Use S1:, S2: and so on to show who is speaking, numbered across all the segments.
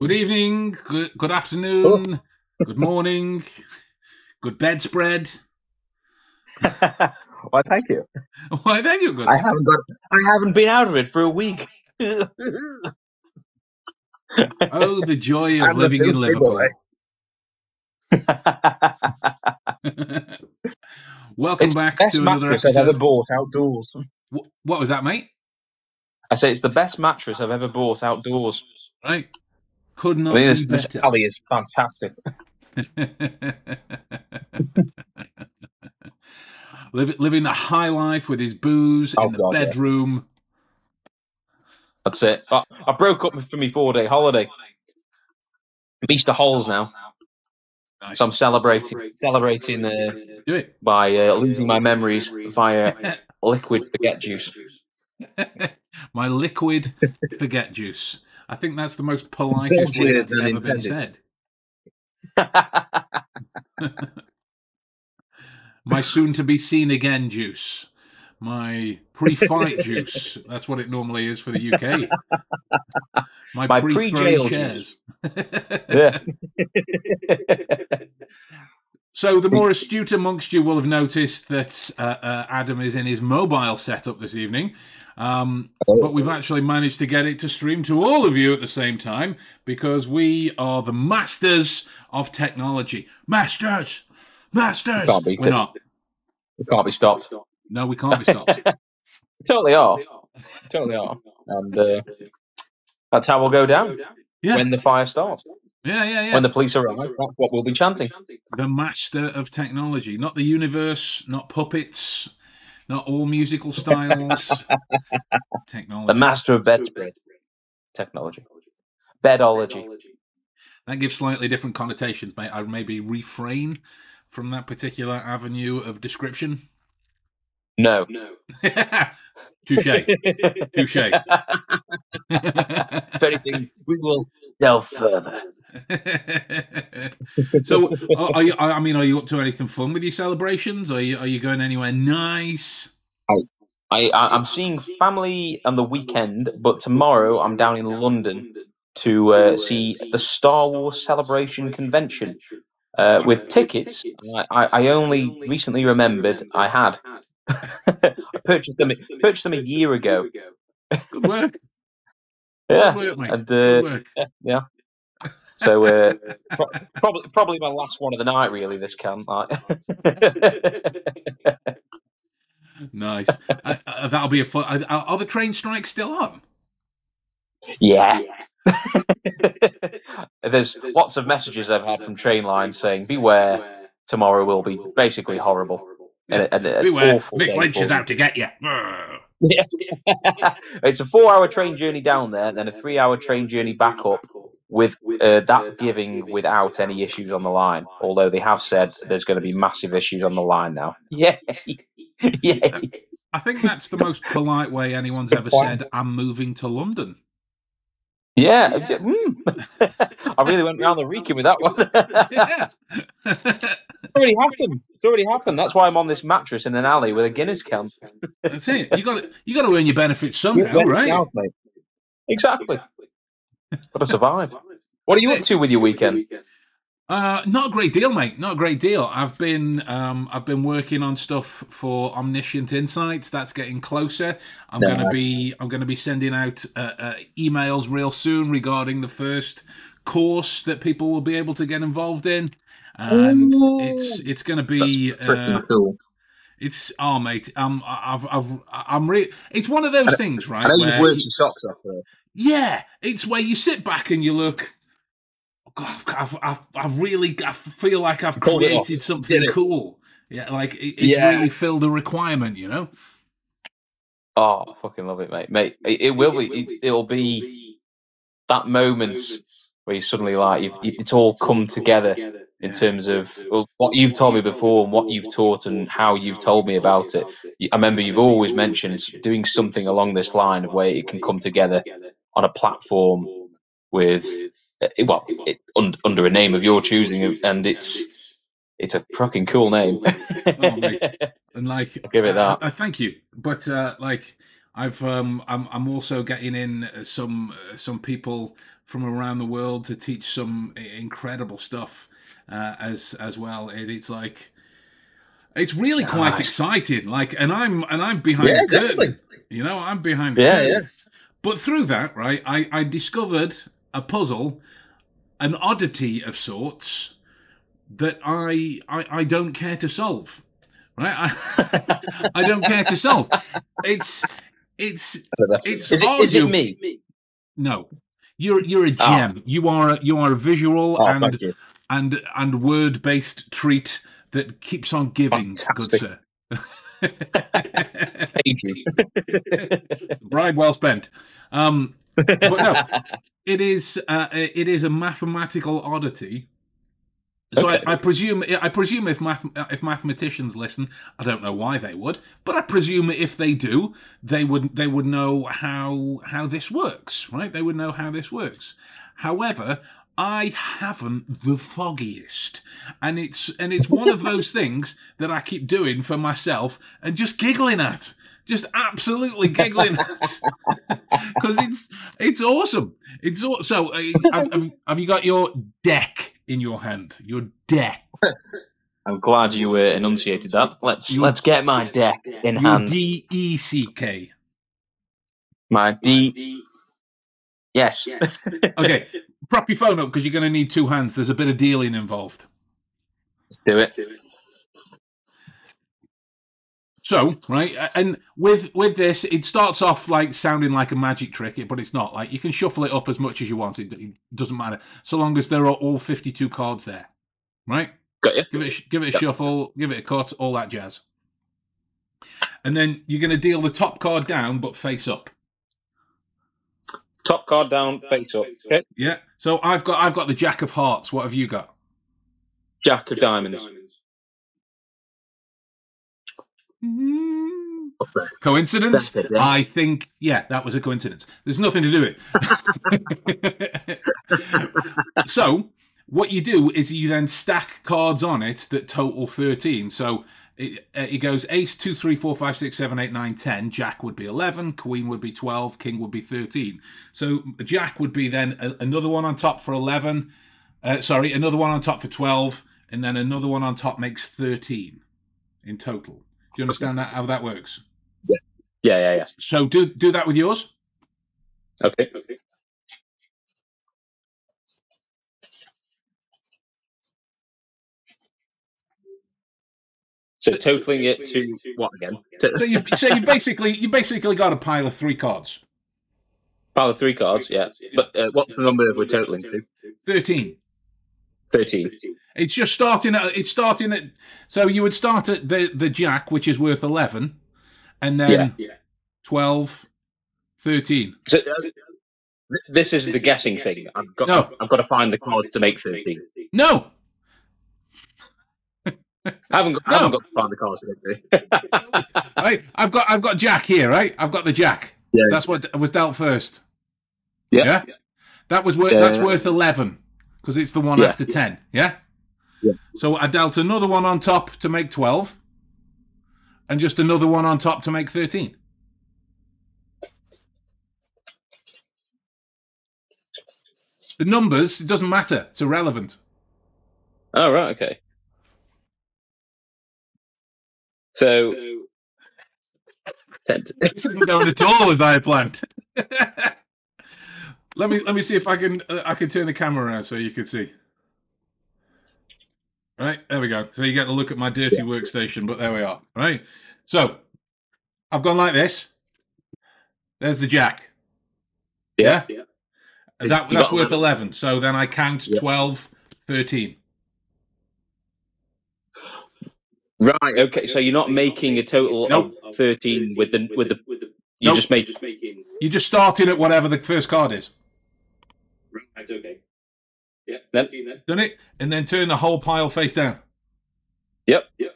S1: Good evening, good, good afternoon, oh. good morning, good bedspread.
S2: Why, thank you.
S1: Why, thank you. Good.
S2: I haven't got. I haven't been out of it for a week.
S1: Oh, the joy of
S2: I'm
S1: living in Liverpool. Welcome
S2: it's
S1: back to another
S2: mattress I've ever bought outdoors.
S1: Wh- What was that, mate?
S2: I say it's the best mattress I've ever bought outdoors.
S1: Right. Could
S2: I
S1: not
S2: mean,
S1: be
S2: this, this alley is fantastic.
S1: Liv- living the high life with his booze
S2: Oh,
S1: in the
S2: God, yeah.
S1: bedroom.
S2: That's it. I, I broke up for my four day holiday. I'm Easter holes now,
S1: Nice.
S2: so I'm celebrating celebrating uh,
S1: Do it.
S2: by uh, losing my memories via liquid spaghetti juice.
S1: My liquid spaghetti juice. I think that's the most politest
S2: dodgier
S1: way that's ever been said. My soon to be seen again juice. My pre fight juice. That's what it normally is for the UK. My,
S2: My
S1: pre-throw
S2: pre-jail
S1: chairs.
S2: yeah.
S1: So the more astute amongst you will have noticed that uh, uh, Adam is in his mobile setup this evening. Um, but we've actually managed to get it to stream to all of you at the same time because we are the masters of technology. Masters! Masters!
S2: Can't beat
S1: We're not.
S2: It can't be stopped.
S1: No, we can't be stopped.
S2: Totally are. Totally are. And uh, that's how we'll go down
S1: Yeah,
S2: when the fire starts.
S1: yeah, yeah, yeah.
S2: When the police arrive, that's what we'll be chanting.
S1: the master of technology, not the universe, not puppets, not all musical styles. technology.
S2: The master of bed technology. Bedology.
S1: That gives slightly different connotations, mate. I'd maybe refrain from that particular avenue of description.
S2: No. No.
S1: Touche. Touche.
S2: if anything, we will delve further.
S1: so, are are you, I mean, are you up to anything fun with your celebrations? Are you are you going anywhere nice?
S2: I, I, I'm seeing family on the weekend, but tomorrow I'm down in London to uh, see the Star Wars Celebration Convention uh, with tickets. I I only recently remembered I had. I purchased them purchased them a year ago.
S1: Good work.
S2: Yeah,
S1: Good work, mate.
S2: and
S1: Good
S2: uh,
S1: work.
S2: so uh, pro- probably probably my last one of the night. Really, this can. Like.
S1: Nice. Uh, uh, that'll be a fun. Are, are the train strikes still up?
S2: Yeah. There's lots of messages I've had from train lines saying, "Beware, tomorrow will be basically horrible." And, and an
S1: Beware, Mick Lynch is out to get you.
S2: It's a four-hour train journey down there, then a three-hour train journey back up, with uh, that giving without any issues on the line. Although they have said there's going to be massive issues on the line now. Yay! Yay!
S1: I think that's the most polite way anyone's ever said, I'm moving to London.
S2: Yeah, uh, mm. I really went round the Wrekin with that one.
S1: Yeah.
S2: It's already happened. It's already happened. That's why I'm on this mattress in an alley with a Guinness can.
S1: that's it. You got to, you got to earn your benefits somehow, right?
S2: south, mate. Exactly. Got to survive. What are you up to with your weekend?
S1: Uh, not a great deal, mate. Not a great deal. I've been um, I've been working on stuff for Omniscient Insights. That's getting closer. I'm going to be I'm going to be sending out uh, uh, emails real soon regarding the first course that people will be able to get involved in, and
S2: Ooh.
S1: it's it's going to be uh,
S2: cool.
S1: it's oh mate. Um, I've I've I'm re- It's one of those things, right?
S2: I know you've worked your socks off there.
S1: yeah, it's where you sit back and you look. God, I've, I've, I've, I've really, I feel like I've
S2: Pulled
S1: created something
S2: Did it.
S1: cool. Yeah, like it, it's
S2: Yeah.
S1: really filled a requirement, you know.
S2: Oh, I fucking love it, mate. Mate, it, it will be. It, it'll be that moment where you suddenly like you've, it's all come together in terms of well, what you've told me before and what you've taught and how you've told me about it. I remember you've always mentioned doing something along this line of where it can come together on a platform with uh, well it, un, under a name of your choosing, and it's it's a fucking cool name.
S1: Oh, mate. And like,
S2: I'll give it that.
S1: I, I thank you, but uh, like, I've um, I'm I'm also getting in some uh, some people from around the world to teach some incredible stuff uh, as as well. It, it's like it's really quite exciting. Like, and I'm and I'm behind yeah, the curtain. Definitely. You know, I'm behind the
S2: yeah,
S1: curtain.
S2: Yeah.
S1: But through that, right, I, I discovered a puzzle, an oddity of sorts that I I, I don't care to solve. Right, I, I don't care to solve. It's it's it's
S2: is it, is it me?
S1: No, you're you're a gem. Oh. You are a, you are a visual oh, and and and word based treat that keeps on giving. Fantastic. Good sir. right, well spent. Um, but no, it is uh, it is a mathematical oddity. So okay. I, I, presume I presume if math, if mathematicians listen, I don't know why they would, but I presume if they do, they would they would know how how this works, right? They would know how this works. However, I haven't the foggiest, and it's and it's one of those things that I keep doing for myself and just giggling at, just absolutely giggling at, because it's it's awesome. It's so. Uh, have, have, you got your deck in your hand? Your deck.
S2: I'm glad you uh, enunciated that. Let's your, let's get my deck in hand.
S1: D E C K.
S2: My D. Yes.
S1: okay prop your phone up because you're going to need two hands. There's a bit of dealing involved.
S2: Do it.
S1: So, right, and with with this, it starts off like sounding like a magic trick, but it's not. Like you can shuffle it up as much as you want. It, it doesn't matter so long as there are all fifty-two cards there, right?
S2: Got you.
S1: Give it, give it a yep. shuffle, give it a cut, all that jazz. And then you're going to deal the top card down, but face up.
S2: Top card down, face up. Okay.
S1: Yeah. So I've got I've got the Jack of Hearts. What have you got?
S2: Jack of Diamonds.
S1: Coincidence? I think, yeah, that was a coincidence. There's nothing to do it. so, what you do is you then stack cards on it that total 13. So, it, uh, it goes ace, 2, 3, 4, 5, 6, 7, 8, 9, 10. Jack would be 11. Queen would be 12. King would be 13. So Jack would be then a, another one on top for 11. Uh, sorry, another one on top for 12. And then another one on top makes 13 in total. Do you understand that how that works?
S2: Yeah. Yeah, yeah, yeah.
S1: So do do that with yours.
S2: Okay. Okay. So totaling it to what again?
S1: So you so you basically you basically got a pile of three cards.
S2: Pile of three cards, yeah. But uh, what's the number we're totaling to?
S1: Thirteen.
S2: Thirteen.
S1: It's just starting at it's starting at so you would start at the the jack, which is worth eleven, and then yeah. 12, 13.
S2: So, uh, this is the guessing thing. I've got no. I've got to find the cards to make thirteen.
S1: No,
S2: I haven't got, no. I haven't got to find the cars today.
S1: right, I've got I've got Jack here, right? I've got the Jack. Yeah. That's what was dealt first.
S2: Yeah. Yeah.
S1: That was worth yeah. that's worth eleven because it's the one yeah. after ten. Yeah?
S2: yeah.
S1: So I dealt another one on top to make twelve, and just another one on top to make thirteen. The numbers, it doesn't matter. It's irrelevant.
S2: Oh right, okay. So,
S1: this isn't going at all as I had planned. let me let me see if I can uh, I can turn the camera around so you can see. Right there we go. So you get to look at my dirty yeah. workstation, but there we are. Right. So I've gone like this. There's the jack.
S2: Yeah. yeah.
S1: That, that's worth 11. 11. So then I count yeah. 12, 13.
S2: Right. Okay. So you're not making a total nope. of thirteen with the with the. You nope. just make.
S1: You're just starting at whatever the first card is.
S2: Right. Okay. Yeah. Then.
S1: Done it, and then turn the whole pile face down.
S2: Yep. Yep.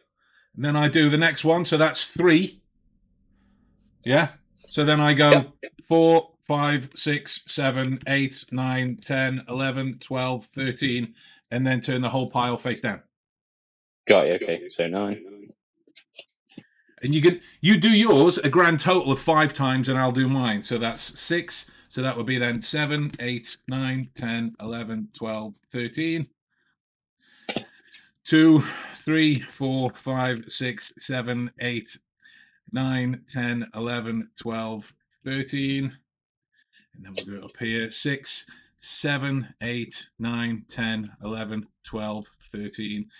S1: And then I do the next one, so that's three. Yeah. So then I go yep. four, five, six, seven, eight, nine, ten, eleven, twelve, thirteen, and then turn the whole pile face down.
S2: Got you. Okay, so nine.
S1: And you can you do yours a grand total of five times, and I'll do mine. So that's six. So that would be then 7, 8, 9, 10, 11, 12, 13. 2, 3, 4, 5, 6, 7, 8, 9, 10, 11, 12, 13. And then we'll do it up here 6, 7, 8, 9, 10, 11, 12, 13.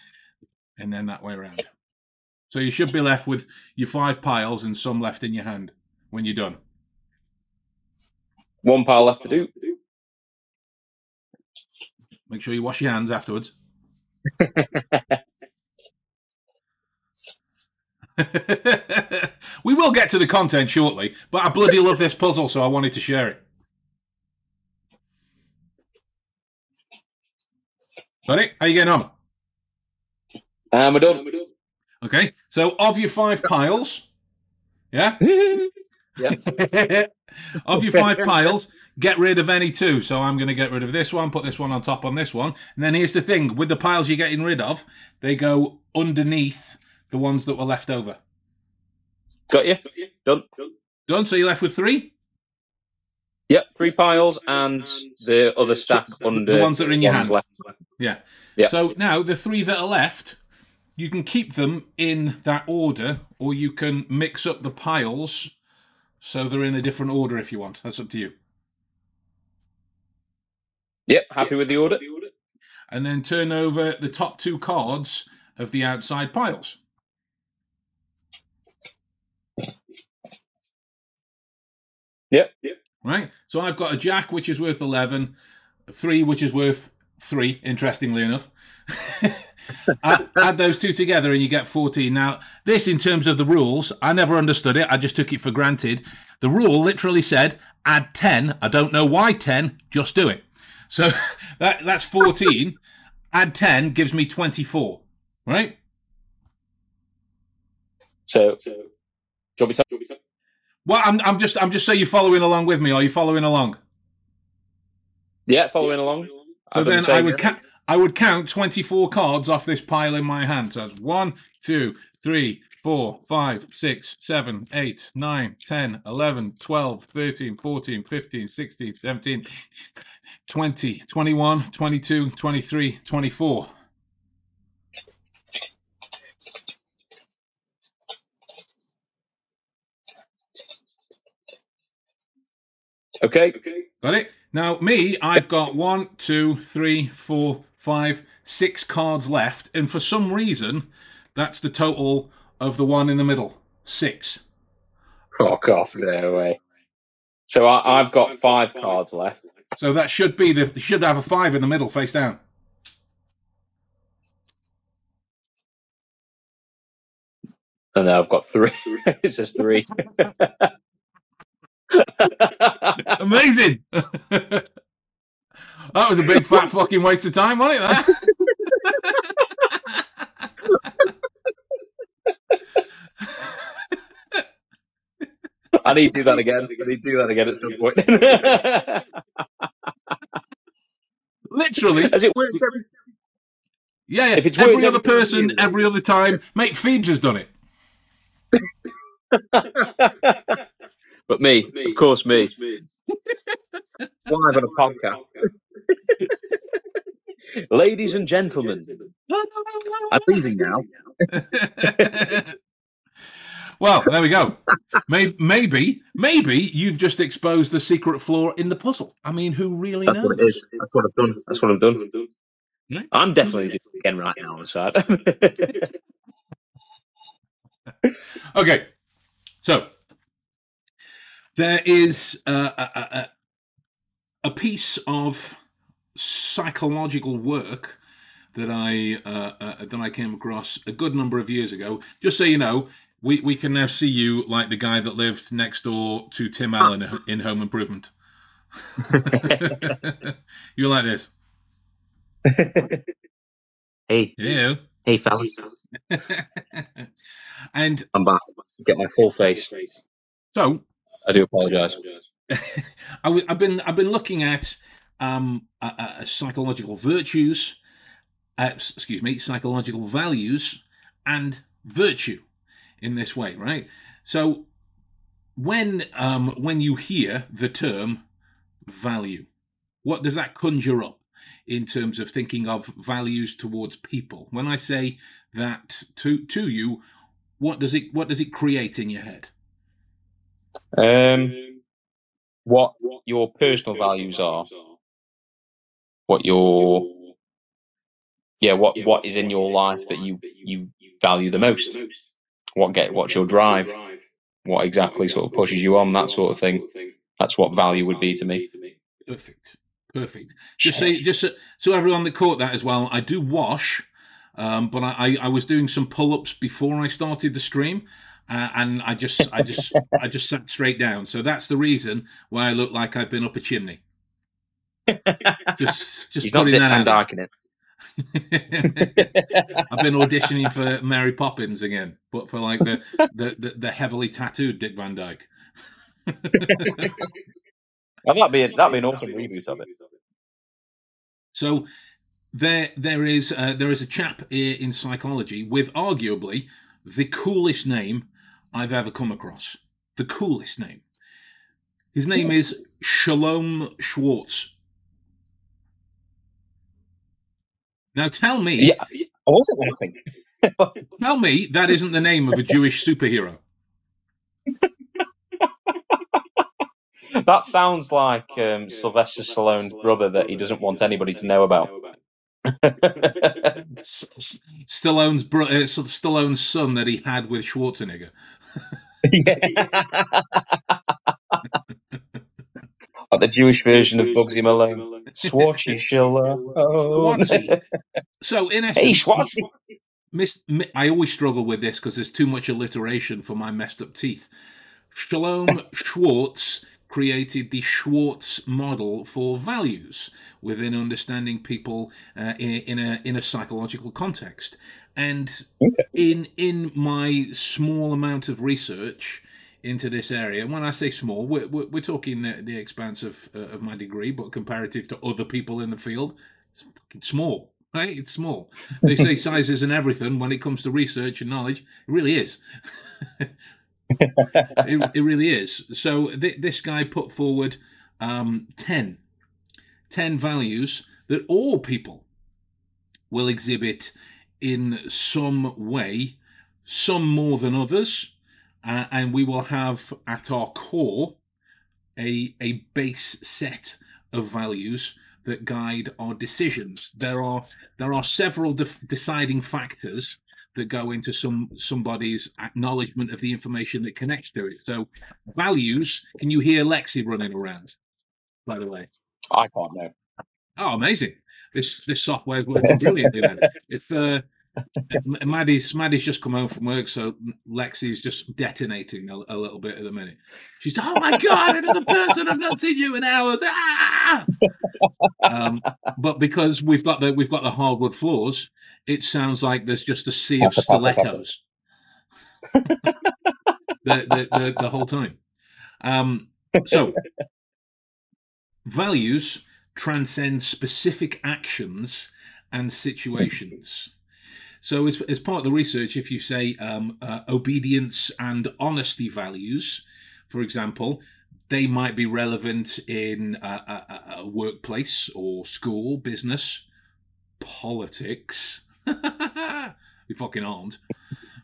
S1: And then that way around. So you should be left with your five piles and some left in your hand when you're done.
S2: One pile left to do.
S1: Make sure you wash your hands afterwards. we will get to the content shortly, but I bloody love this puzzle, so I wanted to share it. It? How you getting on?
S2: Um, we're done.
S1: Okay, so of your five piles, yeah?
S2: yeah.
S1: Of your five piles, get rid of any two. So I'm going to get rid of this one, put this one on top on this one. And then here's the thing with the piles you're getting rid of, they go underneath the ones that were left over.
S2: Got you. Done.
S1: Done. So you're left with three?
S2: Yep, three piles and the other stack under
S1: the ones that are in your hand.
S2: Left.
S1: Yeah.
S2: Yeah.
S1: So now the three that are left, you can keep them in that order, or you can mix up the piles so they're in a different order if you want. That's up to you.
S2: Yep, happy with the order.
S1: And then turn over the top two cards of the outside piles.
S2: Yep. Yep.
S1: Right. So I've got a jack which is worth 11, a 3 which is worth 3 interestingly enough. add, add, those two together and you get 14. Now, this in terms of the rules, I never understood it. I just took it for granted. The rule literally said add 10. I don't know why 10, just do it. So that that's 14. add 10 gives me 24, right?
S2: So, so do you want me to?
S1: Well, I'm, I'm just I'm just saying you're following along with me. Are you following along?
S2: Yeah, following along.
S1: So then I would ca- I would count 24 cards off this pile in my hand. So that's 1, 2, 3, 4, 5, 6, 7, 8, 9, 10, 11, 12, 13, 14, 15, 16, 17, 20, 21, 22, 23, 24.
S2: Okay.
S1: Got it? Now, me, I've got one, two, three, four, five, six cards left. And for some reason, that's the total of the one in the middle. Six.
S2: Fuck off, no way. So I, have got five cards left.
S1: So that should be the should have a five in the middle, face down.
S2: And now I've got three. it's just three.
S1: Amazing. that was a big fat fucking waste of time, wasn't it? That.
S2: I need to do that again. I need to do that again at some point.
S1: Literally.
S2: As it works every
S1: Yeah, yeah. If it's every other person, years, every other time. Mate, Phoebes has done it.
S2: but me, of course, me. Live on a podcast. Ladies and gentlemen, I'm leaving now.
S1: well, there we go. Maybe, maybe you've just exposed the secret flaw in the puzzle. I mean, who really
S2: That's
S1: knows?
S2: What it is. That's what I've done. That's what I've done. I'm definitely doing it again right now the side.
S1: okay, so there is uh, a, a, a, piece of psychological work that I uh, uh, that I came across a good number of years ago. Just so you know, we, we can now see you like the guy that lived next door to Tim Allen in Home Improvement. you like this?
S2: hey.
S1: Hello.
S2: Hey, fella.
S1: and
S2: I'm back. Get my full face.
S1: So
S2: I do apologise.
S1: I w- I've been I've been looking at um, uh, uh, psychological virtues, uh, excuse me, psychological values, and virtue in this way, right? So when um, when you hear the term value, what does that conjure up in terms of thinking of values towards people? When I say that to to you, what does it what does it create in your head?
S2: Um, what your personal values are, what your yeah, what what is in your life that you you value the most? What get what's your drive? What exactly sort of pushes you on? That sort of thing. That's what value would be to me.
S1: Perfect, perfect. Just so just so, so everyone that caught that as well. I do wash, um, but I, I I was doing some pull ups before I started the stream. Uh, and I just, I just, I just sat straight down. So that's the reason why I look like I've been up a chimney. Just, just
S2: He's
S1: putting that
S2: Van
S1: out.
S2: Dyking it.
S1: I've been auditioning for Mary Poppins again, but for like the the, the, the heavily tattooed Dick Van Dyke.
S2: That'd be a, that'd be an awesome reboot of it.
S1: So there there is uh, there is a chap i- in psychology with arguably the coolest name I've ever come across. The coolest name. His name is Shalom Schwartz. Now tell me,
S2: Yeah, I wasn't laughing.
S1: tell me that isn't the name of a Jewish superhero.
S2: That sounds like um, Sylvester Stallone's brother that he doesn't want anybody to know about.
S1: Stallone's bro- uh, Stallone's son that he had with Schwarzenegger.
S2: like the Jewish version of Bugsy Malone. Swatchy Schiller. Oh.
S1: So in essence,
S2: Hey, Schwartzy.
S1: Mis- I always struggle with this because there's too much alliteration for my messed up teeth. Shalom Schwartz created the Schwartz model for values within understanding people uh, in, in a in a psychological context. And in in my small amount of research into this area, And when I say small, we're, we're, we're talking the, the expanse of uh, of my degree, but comparative to other people in the field, it's small. Right, it's small. They say size isn't everything when it comes to research and knowledge. It really is. it, it really is. So th- this guy put forward um, 10, 10 values that all people will exhibit in some way, some more than others, uh, and we will have at our core a a base set of values that guide our decisions. There are there are several def- deciding factors that go into some somebody's acknowledgement of the information that connects to it. So values. Can you hear Lexi running around? By the way.
S2: I can't know.
S1: Oh, amazing! This this software is working brilliantly. Then, if uh, Maddie's Maddie's just come home from work, so Lexi's just detonating a, a little bit at the minute. She's, oh my god, another person! I've not seen you in hours. Ah! Um, but because we've got the we've got the hardwood floors, it sounds like there's just a sea of stilettos the, the, the, the whole time. Um, so, values transcend specific actions and situations. So, as, as part of the research, if you say um, uh, obedience and honesty values, for example, they might be relevant in a, a, a workplace or school, business, politics. we fucking aren't,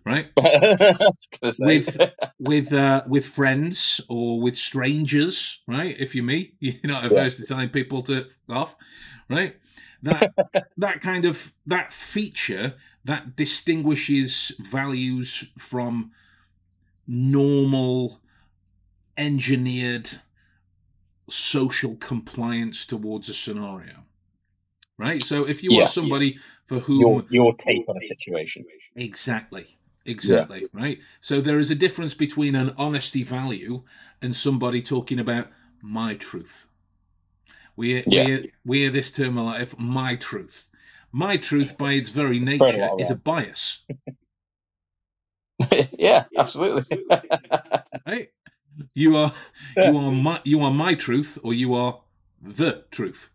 S1: right?
S2: I was gonna say.
S1: With with uh, with friends or with strangers, right? If you're me, you're not averse to telling people to off, right? That that kind of that feature that distinguishes values from normal engineered social compliance towards a scenario right so if you
S2: Yeah.
S1: are somebody for whom
S2: your your take on a situation.
S1: Exactly. Exactly. Right. So there is a difference between an honesty value and somebody talking about my truth. We we
S2: Yeah.
S1: we hear this term a lot. If my truth, my truth by its very nature
S2: lot
S1: is a bias.
S2: yeah, absolutely.
S1: Right. You are you are my you are my truth, or you are the truth.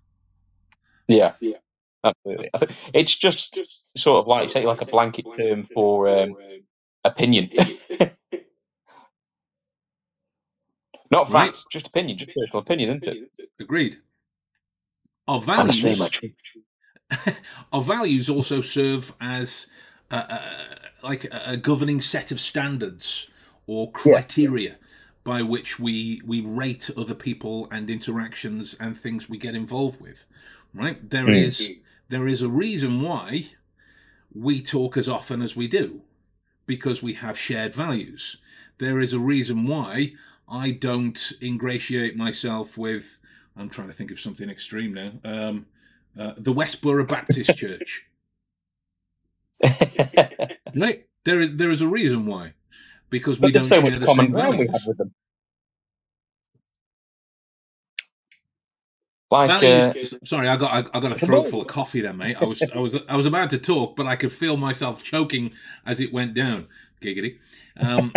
S2: yeah, yeah, absolutely. I think it's just sort of like say like a blanket term for um, opinion. Not
S1: Right.
S2: facts, just opinion, just personal opinion, isn't it?
S1: Agreed. Our
S2: Honestly,
S1: values,
S2: my truth.
S1: Our values also serve as uh, uh, like a, governing set of standards or criteria by which we we rate other people and interactions and things we get involved with. Right? There
S2: Mm.
S1: is there is a reason why we talk as often as we do because we have shared values. There is a reason why I don't ingratiate myself with. I'm trying to think of something extreme now. Um, uh, the Westboro Baptist Church. Right? There is there is a reason why, because we
S2: but there's
S1: don't
S2: so
S1: share
S2: much
S1: the
S2: common
S1: same
S2: ground we
S1: values.
S2: have with them. Like, uh,
S1: sorry, I got I, I got a throat full of coffee there, mate. I was I was I was about to talk, but I could feel myself choking as it went down. Giggity. Um,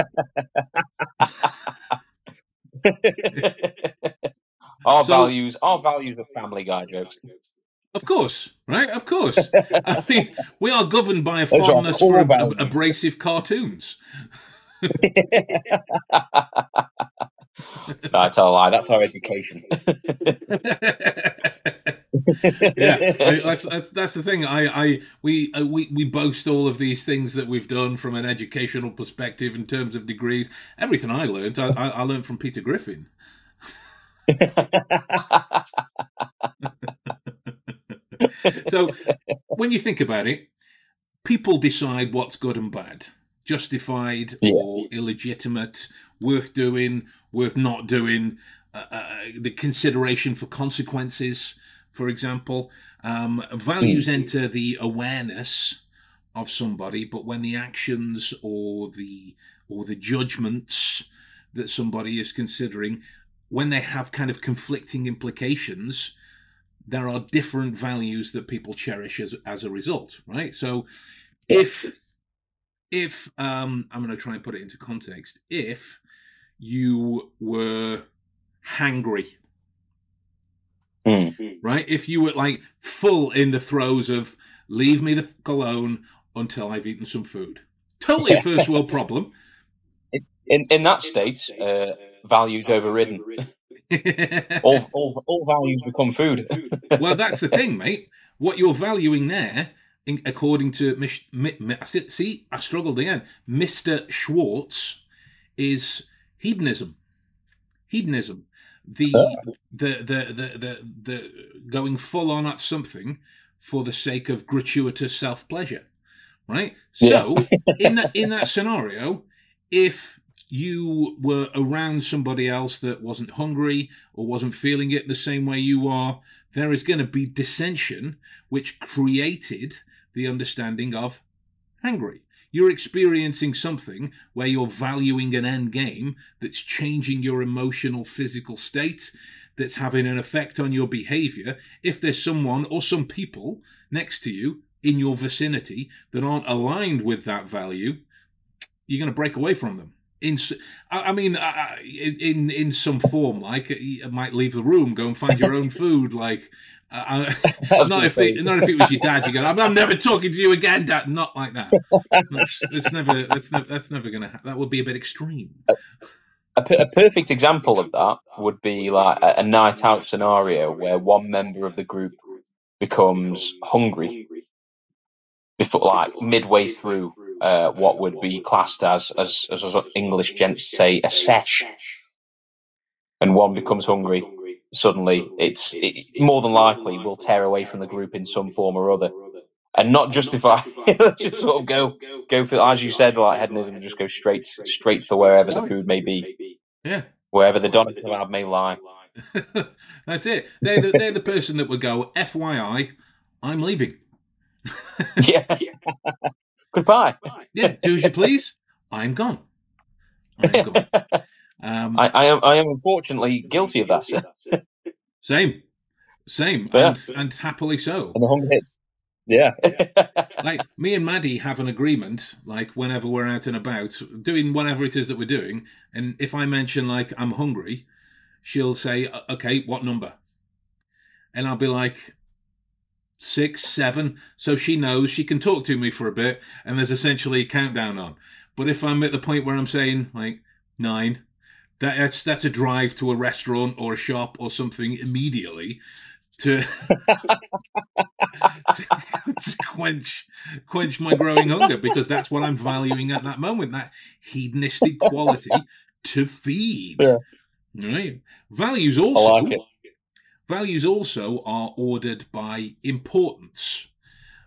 S2: our
S1: So-
S2: values, our values are Family Guy jokes.
S1: Of course, right? Of course. I mean, we are governed by a
S2: Those
S1: fondness for ab- abrasive cartoons.
S2: No, a lie. That's our education.
S1: yeah, I, that's, that's that's the thing. I, I we uh, we we boast all of these things that we've done from an educational perspective in terms of degrees. Everything I learned, I, I I learned from Peter Griffin. So when you think about it, people decide what's good and bad, justified
S2: Yeah.
S1: or illegitimate, worth doing, worth not doing, uh, uh, the consideration for consequences, for example. Um, values enter the awareness of somebody, but when the actions or the or the judgments that somebody is considering, when they have kind of conflicting implications, there are different values that people cherish as as a result, right? So, if if um, I'm going to try and put it into context, if you were hangry,
S2: Mm.
S1: right? If you were like full in the throes of leave me the fuck alone until I've eaten some food, totally a first world problem.
S2: In in that state, uh, values overridden. All, all all values become food.
S1: well, that's the thing, mate. What you're valuing there, in, according to Mich, Mi, Mi, see, I struggled again. Mister Schwartz is hedonism. Hedonism, the, uh. the, the the the the going full on at something for the sake of gratuitous self pleasure, right? So in that in that scenario, if you were around somebody else that wasn't hungry or wasn't feeling it the same way you are, there is going to be dissension, which created the understanding of hungry. You're experiencing something where you're valuing an end game that's changing your emotional, physical state, that's having an effect on your behavior. If there's someone or some people next to you in your vicinity that aren't aligned with that value, you're going to break away from them. In, I mean, I- in in some form, like you might leave the room, go and find your own food. Like, uh, not if they, not if it was your dad you go I'm, I'm never talking to you again, Dad. Not like that. That's, that's never that's never that's never going to happen. That would be a bit extreme.
S2: a, per- a perfect example of that would be like a, a night out scenario where one member of the group becomes hungry before, like midway through uh, what would be classed as, as, as English gents say, a sesh, and one becomes hungry. Suddenly, it's it, more than likely will tear away from the group in some form or other, and not justify. just sort of go go for as you said, like hedonism, and just go straight straight for wherever the food may be,
S1: Yeah.
S2: wherever the doner kebab may lie.
S1: That's it. They're the, they're the person that would go, FYI, I'm leaving.
S2: Yeah. Goodbye.
S1: Yeah, do as you please. I'm gone. I'm gone. Um,
S2: I, I am I am unfortunately guilty of that, sir.
S1: same, same,
S2: Yeah.
S1: and and happily so.
S2: And the hunger hits. Yeah.
S1: Like me and Maddie have an agreement. Like whenever we're out and about doing whatever it is that we're doing, and if I mention like I'm hungry, she'll say, "Okay, what number?" And I'll be like, six, seven. So she knows she can talk to me for a bit, and there's essentially a countdown on. But if I'm at the point where I'm saying like nine, that, that's that's a drive to a restaurant or a shop or something immediately to, to, to, quench quench my growing hunger because that's what I'm valuing at that moment that hedonistic quality to feed. Yeah. Right. Values also like values also are ordered by importance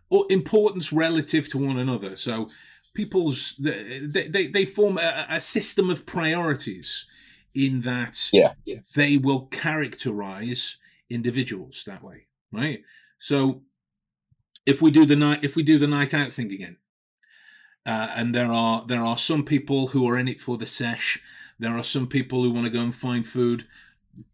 S1: or importance relative to one another. So people's they they, they form a, a system of priorities in that
S2: yeah.
S1: they will characterize individuals that way, right? So if we do the night if we do the night out thing again, uh, and there are there are some people who are in it for the sesh, there are some people who want to go and find food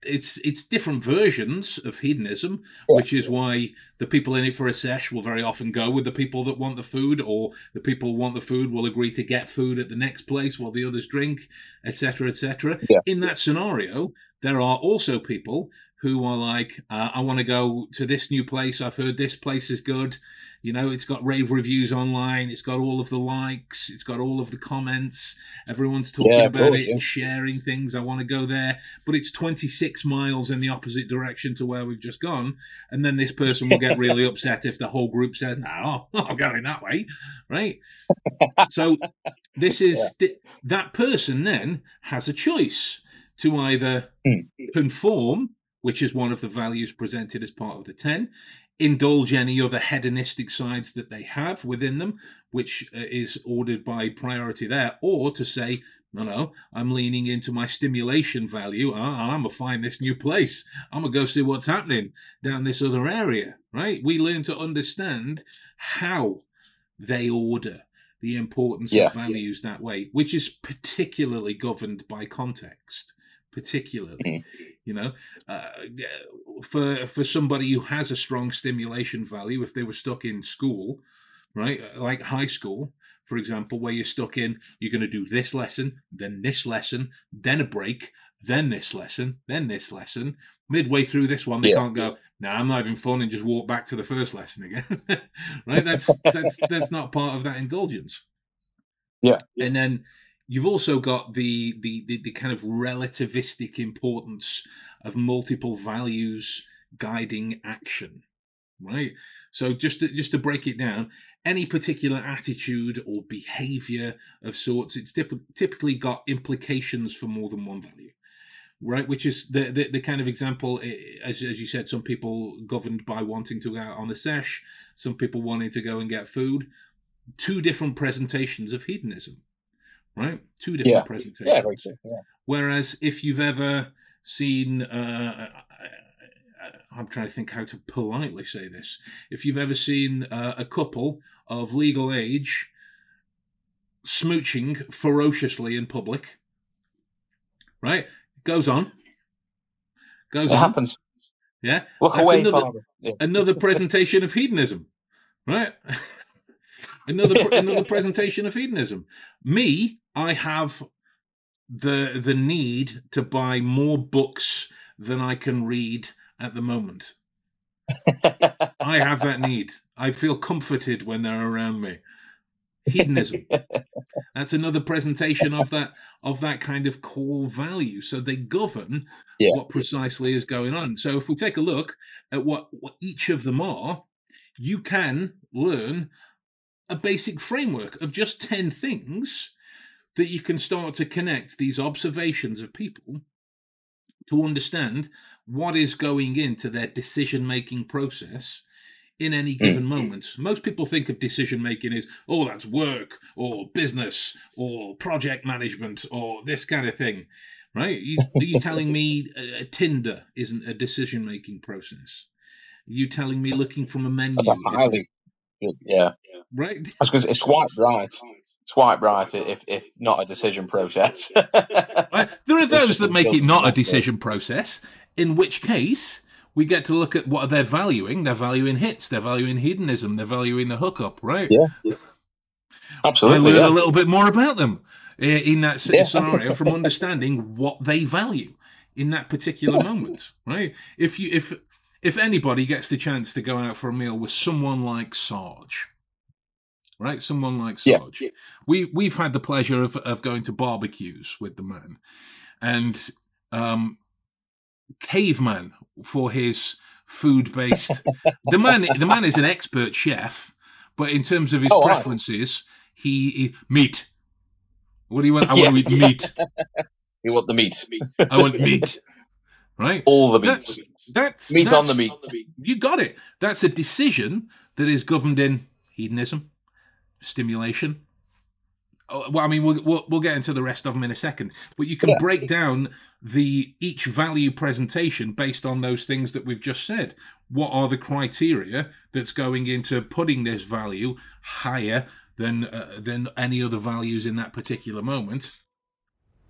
S1: it's it's different versions of hedonism, which is why the people in it for a sesh will very often go with the people that want the food, or the people who want the food will agree to get food at the next place while the others drink, etc., etc.
S2: Yeah.
S1: In that scenario, there are also people who are like, uh, I want to go to this new place. I've heard this place is good. You know, it's got rave reviews online. It's got all of the likes. It's got all of the comments. Everyone's talking yeah, about course, it yeah. and sharing things. I want to go there, but it's 26 miles in the opposite direction to where we've just gone. And then this person will get really upset if the whole group says, "No, I'm going that way," right? so this is yeah. th- that person then has a choice to either mm. conform which is one of the values presented as part of the 10 indulge any other hedonistic sides that they have within them, which uh, is ordered by priority there, or to say, no, no, I'm leaning into my stimulation value. I'm gonna find this new place. I'm gonna go see what's happening down this other area. Right? We learn to understand how they order the importance yeah. of values that way, which is particularly governed by context particularly. Mm-hmm. You know, uh, for for somebody who has a strong stimulation value, if they were stuck in school, right, uh, like high school, for example, where you're stuck in, you're going to do this lesson, then this lesson, then a break, then this lesson, then this lesson. Midway through this one, they yeah. can't go. Now nah, I'm not having fun and just walk back to the first lesson again, right? That's that's that's not part of that indulgence.
S2: Yeah,
S1: and then You've also got the, the, the, the kind of relativistic importance of multiple values guiding action right? So just to, just to break it down any particular attitude or behavior of sorts it's typ- typically got implications for more than one value right? Which is the, the, the kind of example eh, eh, as, as you said some people governed by wanting to go out on a sesh some people wanting to go and get food. Two different presentations of hedonism right? Two different
S2: yeah.
S1: presentations.
S2: Yeah, yeah.
S1: Whereas if you've ever seen, uh, I'm trying to think how to politely say this. If you've ever seen uh, a couple of legal age smooching ferociously in public, right? Goes on. Goes
S2: it
S1: on.
S2: happens.
S1: Yeah.
S2: Look That's away,
S1: another,
S2: Yeah.
S1: another presentation of hedonism, right? another another presentation of hedonism. Me, I have the the need to buy more books than I can read at the moment. I have that need. I feel comforted when they're around me. Hedonism. That's another presentation of that of that kind of core value. So they govern
S2: yeah.
S1: what precisely is going on. So if we take a look at what, what each of them are, you can learn a basic framework of just 10 things that you can start to connect these observations of people to understand what is going into their decision making process in any given mm. moment. Most people think of decision making as, oh, that's work or business or project management or this kind of thing, right? You, are you telling me a, a Tinder isn't a decision making process? Are you telling me looking from a menu?
S2: That's a highly yeah.
S1: Right.
S2: That's because it's swipe right. Quite right if if not a decision process.
S1: right. There are those that make it not a decision process, in which case we get to look at what they're valuing. They're valuing hits, they're valuing hedonism, they're valuing the hookup, right?
S2: Yeah. Absolutely.
S1: I learn
S2: yeah.
S1: a little bit more about them in that scenario from understanding what they value in that particular moment, right? If you if if anybody gets the chance to go out for a meal with someone like Sarge, right? Someone like
S2: Yeah.
S1: Sarge. We we've had the pleasure of of going to barbecues with the man, and um, caveman for his food based. the man the man is an expert chef, but in terms of his
S2: Oh,
S1: preferences, he, he meat. What do you want? I
S2: Yeah.
S1: want to eat meat.
S2: You want the meat?
S1: I want meat. Right?
S2: All the meat.
S1: That's- That's
S2: meat on the meat.
S1: You got it. That's a decision that is governed in hedonism, stimulation. Oh, Well, I mean, we'll, we'll we'll get into the rest of them in a second, but you can
S2: Yeah.
S1: break down the each value presentation based on those things that we've just said. What are the criteria that's going into putting this value higher than uh, than any other values in that particular moment?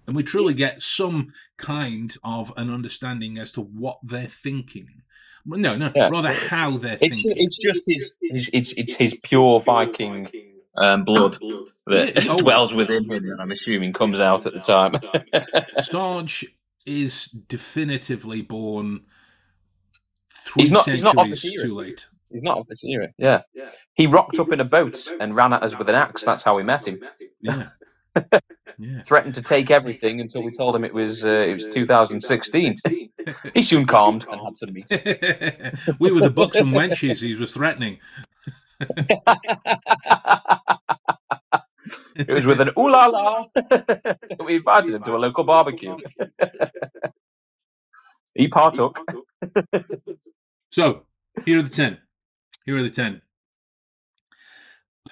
S1: And we truly get some kind of an understanding as to what they're thinking. No, no,
S2: Yeah.
S1: rather how they're
S2: It's
S1: thinking.
S2: it's just his, his it's it's his pure Viking um, blood that
S1: Yeah, oh.
S2: dwells within him, and I'm assuming comes out at the time.
S1: Starge is definitively born three
S2: He's not- he's not of
S1: centuries
S2: this
S1: too late.
S2: He's not of this era. Yeah, he rocked up in a boat and ran at us with an axe. That's how we met him.
S1: Yeah. Yeah.
S2: Threatened to take everything until we told him it was uh, it was 2016. He soon calmed and had some meat.
S1: we were the buxom wenches he was threatening.
S2: It was with an ooh la la. we invited him to a local barbecue. he partook.
S1: So, here are the 10. Here are the 10.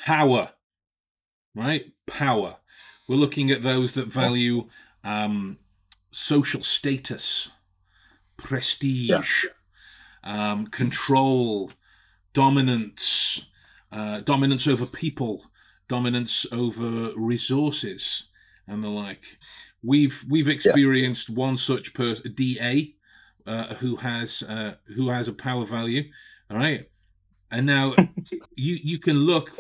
S1: Power. Right? Power. We're looking at those that value um, social status, prestige, um, control, dominance, uh, dominance over people, dominance over resources, and the like. We've we've experienced one such person, DA, uh, who has uh, who has a power value. All right, and now you you can look.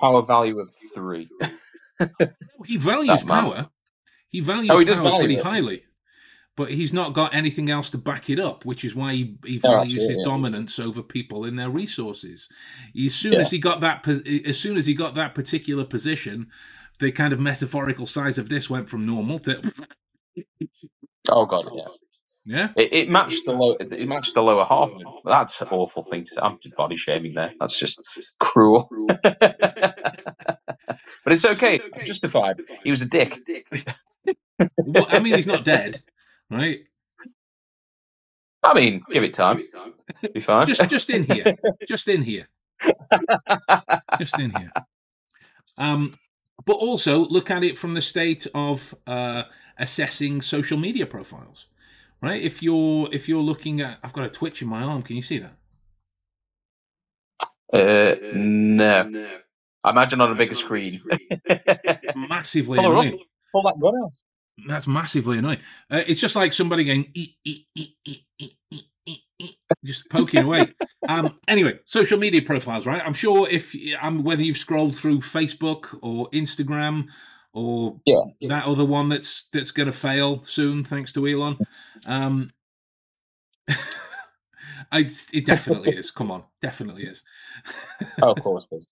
S2: Power value of three.
S1: He values power. He values
S2: Oh, he does
S1: power
S2: value
S1: pretty
S2: it.
S1: highly, but he's not got anything else to back it up, which is why he, he values
S2: absolutely,
S1: his
S2: yeah.
S1: dominance over people and their resources. As soon
S2: Yeah.
S1: as he got that, as soon as he got that particular position, the kind of metaphorical size of this went from normal to
S2: Oh god, yeah.
S1: yeah.
S2: It, it matched the low. It matched the lower half. That's an awful thing to. I'm just body shaming there. That's just cruel. but it's okay. Justified. He was a dick.
S1: Well, I mean, he's not dead, right?
S2: I mean, give it time. Be fine.
S1: Just just in here, just in here, just in here. Um, but also look at it from the state of uh, assessing social media profiles, right? If you're if you're looking at, I've got a twitch in my arm. Can you see that?
S2: Uh, no. I imagine on a bigger screen.
S1: Massively
S2: Pull
S1: annoying.
S2: Pull that gun out.
S1: That's massively annoying. Uh, it's just like somebody going just poking away. Um, anyway, social media profiles, right? I'm sure if um, whether you've scrolled through Facebook or Instagram or
S2: Yeah.
S1: that other one that's that's going to fail soon, thanks to Elon. Um, I, it definitely is. Come on, definitely is.
S2: Oh, of course. it is.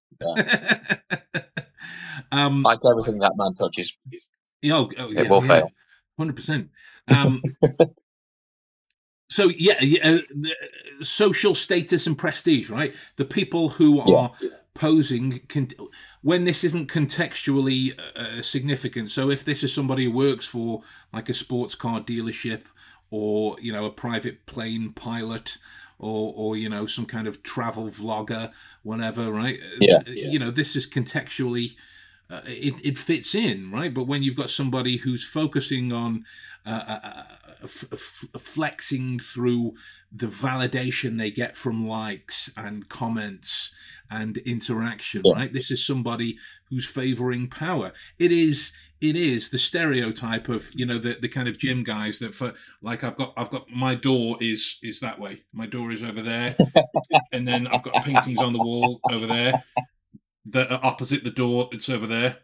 S1: um,
S2: Like everything that man touches.
S1: Oh, oh,
S2: It will fail.
S1: Hundred percent. Um, so yeah, yeah uh, uh, social status and prestige, right? The people who are posing con- when this isn't contextually uh, significant. So if this is somebody who works for like a sports car dealership or you know a private plane pilot. Or, or you know some kind of travel vlogger, whatever, right?
S2: Yeah.
S1: Uh, You know this is contextually uh, it, it fits in, right? But when you've got somebody who's focusing on uh, uh, uh, f- f- flexing through the validation they get from likes and comments and interaction,
S2: Yeah.
S1: right? This is somebody who's favoring power. It is it is the stereotype of you know the the kind of gym guys that for like I've got I've got my door is is that way. My door is over there, and then I've got paintings on the wall over there that are opposite the door. It's over there.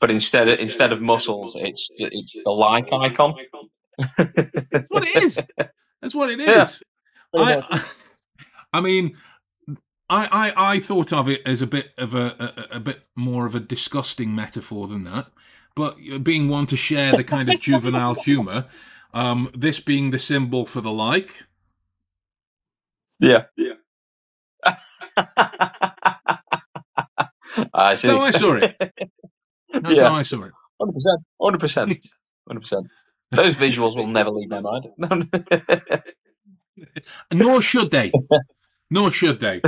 S2: But instead of instead of muscles, it's it's the like icon.
S1: That's what it is. That's what it
S2: Yeah.
S1: I, I mean, I, I, I thought of it as a bit of a, a, a bit more of a disgusting metaphor than that. But being one to share the kind of juvenile humour, um, this being the symbol for the like.
S2: Yeah, yeah. I see.
S1: So I saw it. That's
S2: Yeah.
S1: how I saw it.
S2: Hundred percent. Hundred percent. Hundred percent. Those visuals will never leave my mind.
S1: Nor should they. Nor should they.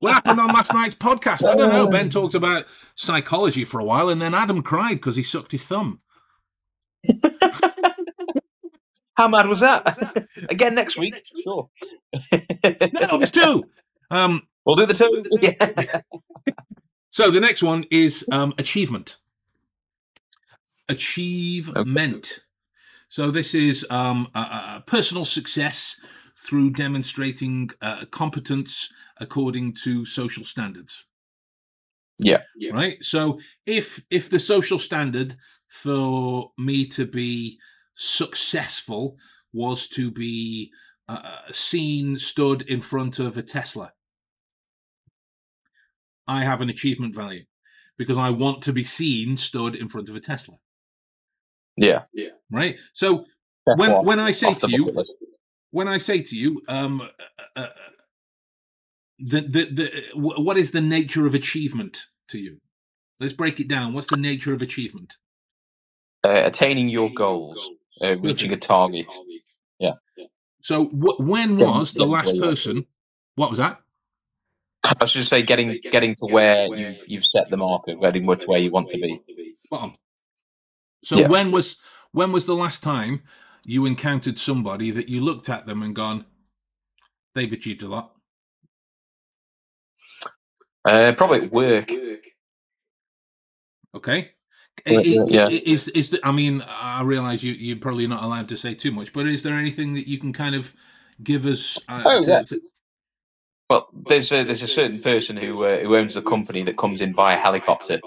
S1: What happened on last night's podcast? I don't know. Ben talked about psychology for a while, and then Adam cried because he sucked his thumb.
S2: How mad was that? Again next week. Sure.
S1: No, there's two. Um,
S2: We'll do the two. Yeah.
S1: So the next one is um, achievement. Achievement. So this is um, a, a personal success through demonstrating uh, competence according to social standards.
S2: Yeah.
S1: right so if if the social standard for me to be successful was to be uh, seen stood in front of a tesla i have an achievement value because i want to be seen stood in front of a tesla
S2: Yeah. Yeah.
S1: right so
S2: Check
S1: When- when I say to you-
S2: list.
S1: when i say to you um uh, uh, the, the the what is the nature of achievement to you let's break it down what's the nature of achievement
S2: uh, attaining your goals, uh, reaching a target. Yeah.
S1: So wh- when
S2: Getting-
S1: was the
S2: getting
S1: last
S2: where you
S1: person? What was that?
S2: I should say getting getting to where you've you've set the marker, getting to where you want to be.
S1: So
S2: Yeah.
S1: when was when was the last time you encountered somebody that you looked at them and gone, they've achieved a lot?
S2: Uh, probably at work.
S1: Okay.
S2: Yeah,
S1: I-
S2: yeah,
S1: I-
S2: yeah.
S1: I- Is is the, I mean I realize you you're probably not allowed to say too much, but is there anything that you can kind of give us? Uh,
S2: Oh,
S1: to-
S2: yeah.
S1: to-
S2: Well, there's a, there's a certain person who uh, who owns the company that comes in via helicopter,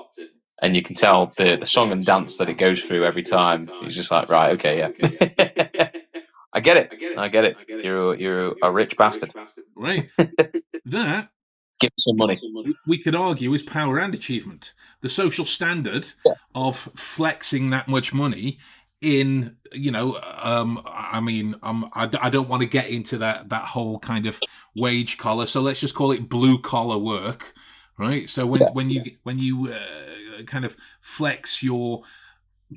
S2: and you can tell the the song and dance that it goes through every time. He's just like, right, okay, yeah, I get it, I get it. You're a, you're a rich bastard.
S1: right. that
S2: Give some money.
S1: we could argue is power and achievement. The social standard
S2: Yeah.
S1: of flexing that much money in, you know, um, I mean, um, I, d- I don't want to get into that that whole kind of wage collar. So let's just call it blue collar work, right? So when
S2: Yeah.
S1: when you when you uh, kind of flex your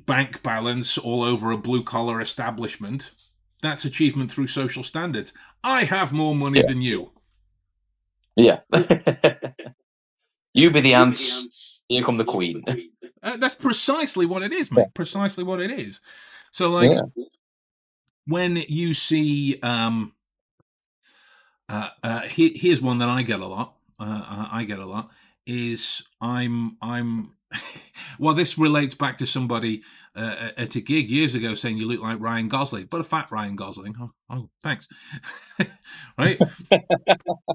S1: bank balance all over a blue collar establishment, that's achievement through social standards. I have more money
S2: Yeah.
S1: than you.
S2: Yeah. you be the ants. Here come the queen.
S1: Uh, that's precisely what it is, mate. Precisely what it is. So, like,
S2: Yeah.
S1: when you see, um, uh, uh, he- here's one that I get a lot. Uh, uh, I get a lot is I'm I'm. well, this relates back to somebody uh, at a gig years ago saying you look like Ryan Gosling, but a fat Ryan Gosling. Oh, oh thanks. right.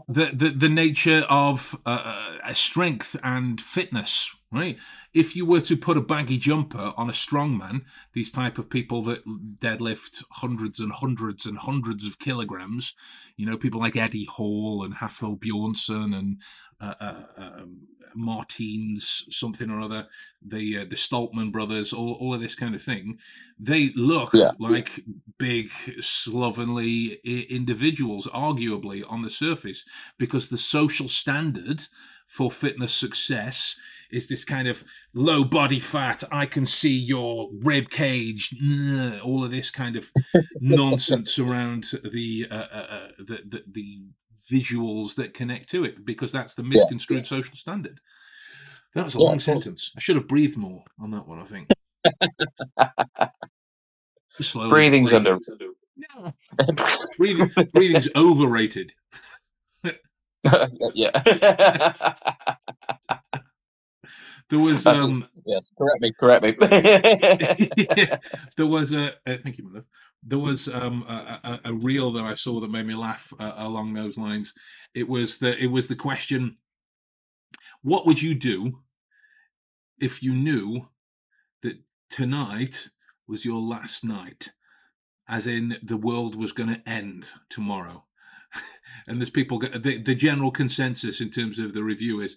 S1: the, the the nature of uh, uh, strength and fitness. Right. If you were to put a baggy jumper on a strongman, these type of people that deadlift hundreds and hundreds and hundreds of kilograms, you know, people like Eddie Hall and Hafthor Bjornsson and uh, uh, um, Martins something or other, the uh, the Stoltman brothers, all, all of this kind of thing, they look
S2: Yeah.
S1: like big, slovenly i- individuals, arguably on the surface, because the social standard for fitness success is this kind of low body fat. I can see your rib cage. All of this kind of nonsense around the uh, uh, uh, the, the the visuals that connect to it, because that's the misconstrued social standard. That was a
S2: Yeah,
S1: long sentence. I should have breathed more on that one. I think. Slowly
S2: Breathing's under.
S1: No, breathing, breathing's overrated.
S2: yeah.
S1: There was
S2: That's-
S1: um,
S2: yes. Correct me. Correct me.
S1: there was a uh, thank you, my love. There was um, a, a, a reel that I saw that made me laugh uh, along those lines. It was the it was the question: What would you do if you knew that tonight was your last night, as in the world was going to end tomorrow? and there's people. The, the general consensus in terms of the review is,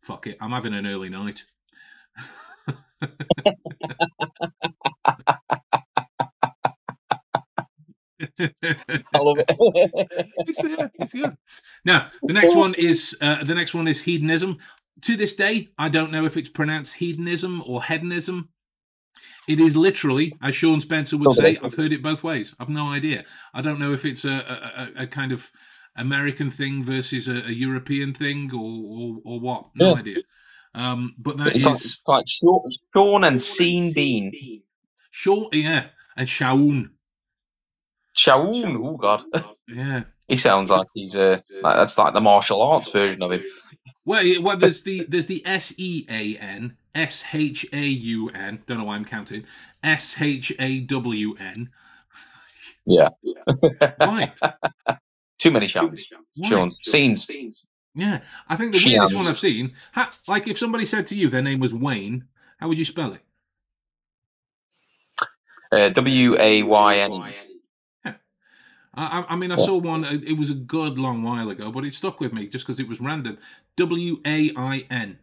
S1: "Fuck it, I'm having an early night."
S2: I love it.
S1: it's, yeah, it's good. Now the next one is uh, the next one is hedonism. To this day, I don't know if it's pronounced hedonism or hedonism. It is literally, as Shawn Spencer would say, I've heard it both ways. I've no idea. I don't know if it's a, a, a kind of American thing versus a, a European thing or, or, or what. No yeah. idea. Um, but that
S2: it's
S1: is
S2: like, it's like Sean and Sean Bean.
S1: Sean, yeah, and Shaun.
S2: Shaun, oh god.
S1: Yeah.
S2: He sounds like he's uh, like, that's like the martial arts version of him.
S1: Well, well, there's the there's the S E A N S H A U N. Don't know why I'm counting. S H A W N.
S2: Yeah.
S1: Why?
S2: Too many Shauns. Sean. Scenes.
S1: Yeah, I think the weirdest one I've seen. Ha, like if somebody said to you their name was Wayne, how would you spell it?
S2: Uh, w A Y N.
S1: I, I mean, I saw one. Uh, it was a good long while ago, but it stuck with me just because it was random. W A I N.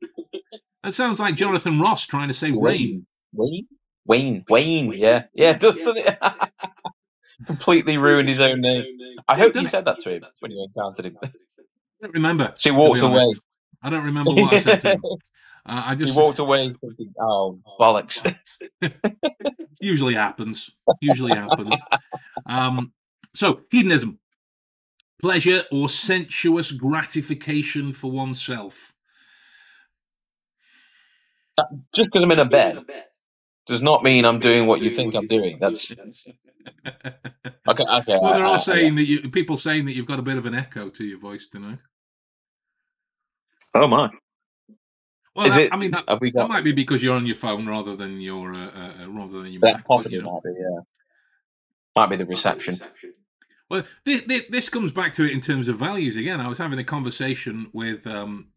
S1: That sounds like Jonathan Ross trying to say Wayne.
S2: Wayne. Wayne. Wayne. Yeah. Yeah. Doesn't it? Completely ruined his own name. I hope you said that to him when you encountered him. I
S1: don't remember.
S2: So he walks away.
S1: I don't remember what I said to him. Uh, I just
S2: he walked away thinking, "Oh bollocks."
S1: Usually happens. Usually happens. Um, so hedonism, pleasure or sensuous gratification for oneself.
S2: Uh, just because I'm in a bed does not mean I'm doing what you think I'm doing. That's okay. Okay.
S1: Well, they're all saying that you people saying that you've got a bit of an echo to your voice tonight.
S2: Oh my!
S1: Well, Is that, it, I mean, that, got, that, might be because you're on your phone rather than your uh, uh, uh rather than your
S2: that Mac. Possibly you know. might be, yeah. Might be the reception.
S1: Well, this, this, comes back to it in terms of values again. I was having a conversation with um,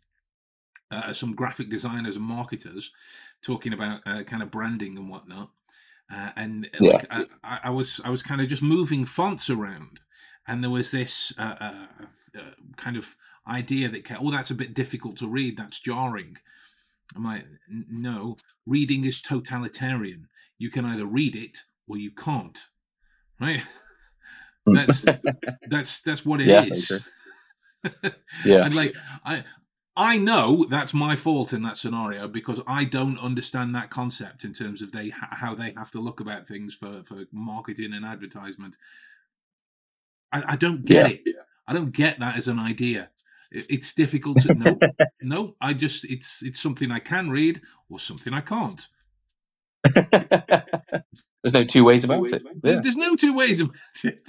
S1: uh, some graphic designers and marketers talking about uh, kind of branding and whatnot. Uh, and uh, yeah. like, I, I, was I was kind of just moving fonts around, and there was this uh, uh, kind of idea that oh that's a bit difficult to read, that's jarring. I'm like, no, reading is totalitarian. You can either read it or you can't. Right? Hmm. That's that's that's what it
S2: yeah,
S1: is.
S2: yeah.
S1: And like I I know that's my fault in that scenario because I don't understand that concept in terms of they how they have to look about things for for marketing and advertisement. I, I don't get yeah. it. I don't get that as an idea. It's difficult to know. no, I just it's it's something I can read or something I can't.
S2: There's no two ways about it.
S1: Yeah. There's no two ways about it.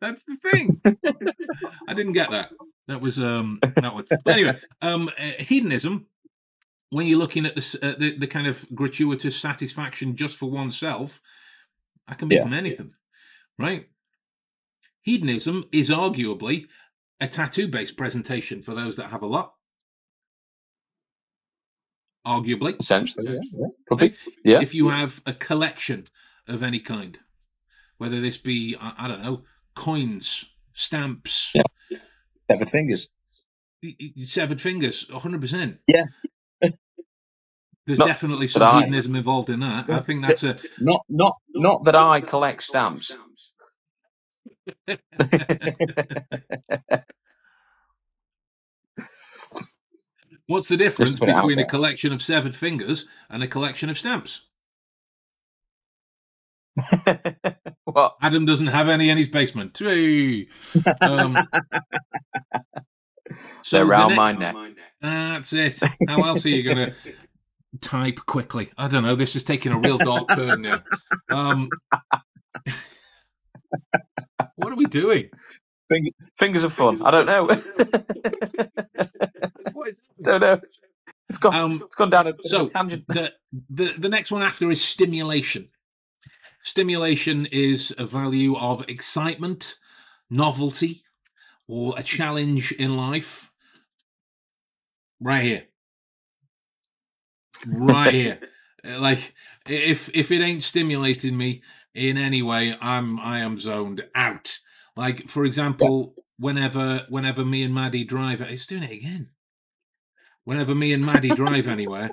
S1: That's the thing. I didn't get that. That was um that one. But anyway, um uh, hedonism. When you're looking at the, uh, the the kind of gratuitous satisfaction just for oneself, that can be yeah. from anything, right? Hedonism is arguably a tattoo based presentation for those that have a lot. Arguably.
S2: Essentially, yeah. yeah. Probably. Yeah.
S1: If you have a collection of any kind, whether this be, I, I don't know, coins, stamps.
S2: Yeah. Severed fingers.
S1: Severed fingers, 100%.
S2: Yeah.
S1: There's not definitely some hedonism involved in that. I think that's a
S2: not not not that I collect stamps.
S1: What's the difference between a collection of severed fingers and a collection of stamps?
S2: what?
S1: Adam doesn't have any in his basement. Um,
S2: so They're around my neck.
S1: That's it. How else are you going to type quickly? I don't know. This is taking a real dark turn now. Um, what are we doing?
S2: Fingers are fun. I don't know. don't know. It's gone. Um, it's gone down a,
S1: so
S2: tangent.
S1: The, the the next one after is stimulation. Stimulation is a value of excitement, novelty, or a challenge in life. Right here. Right here. Like if if it ain't stimulating me, in any way, I'm I am zoned out. Like for example, whenever whenever me and Maddie drive, it's doing it again. Whenever me and Maddie drive anywhere,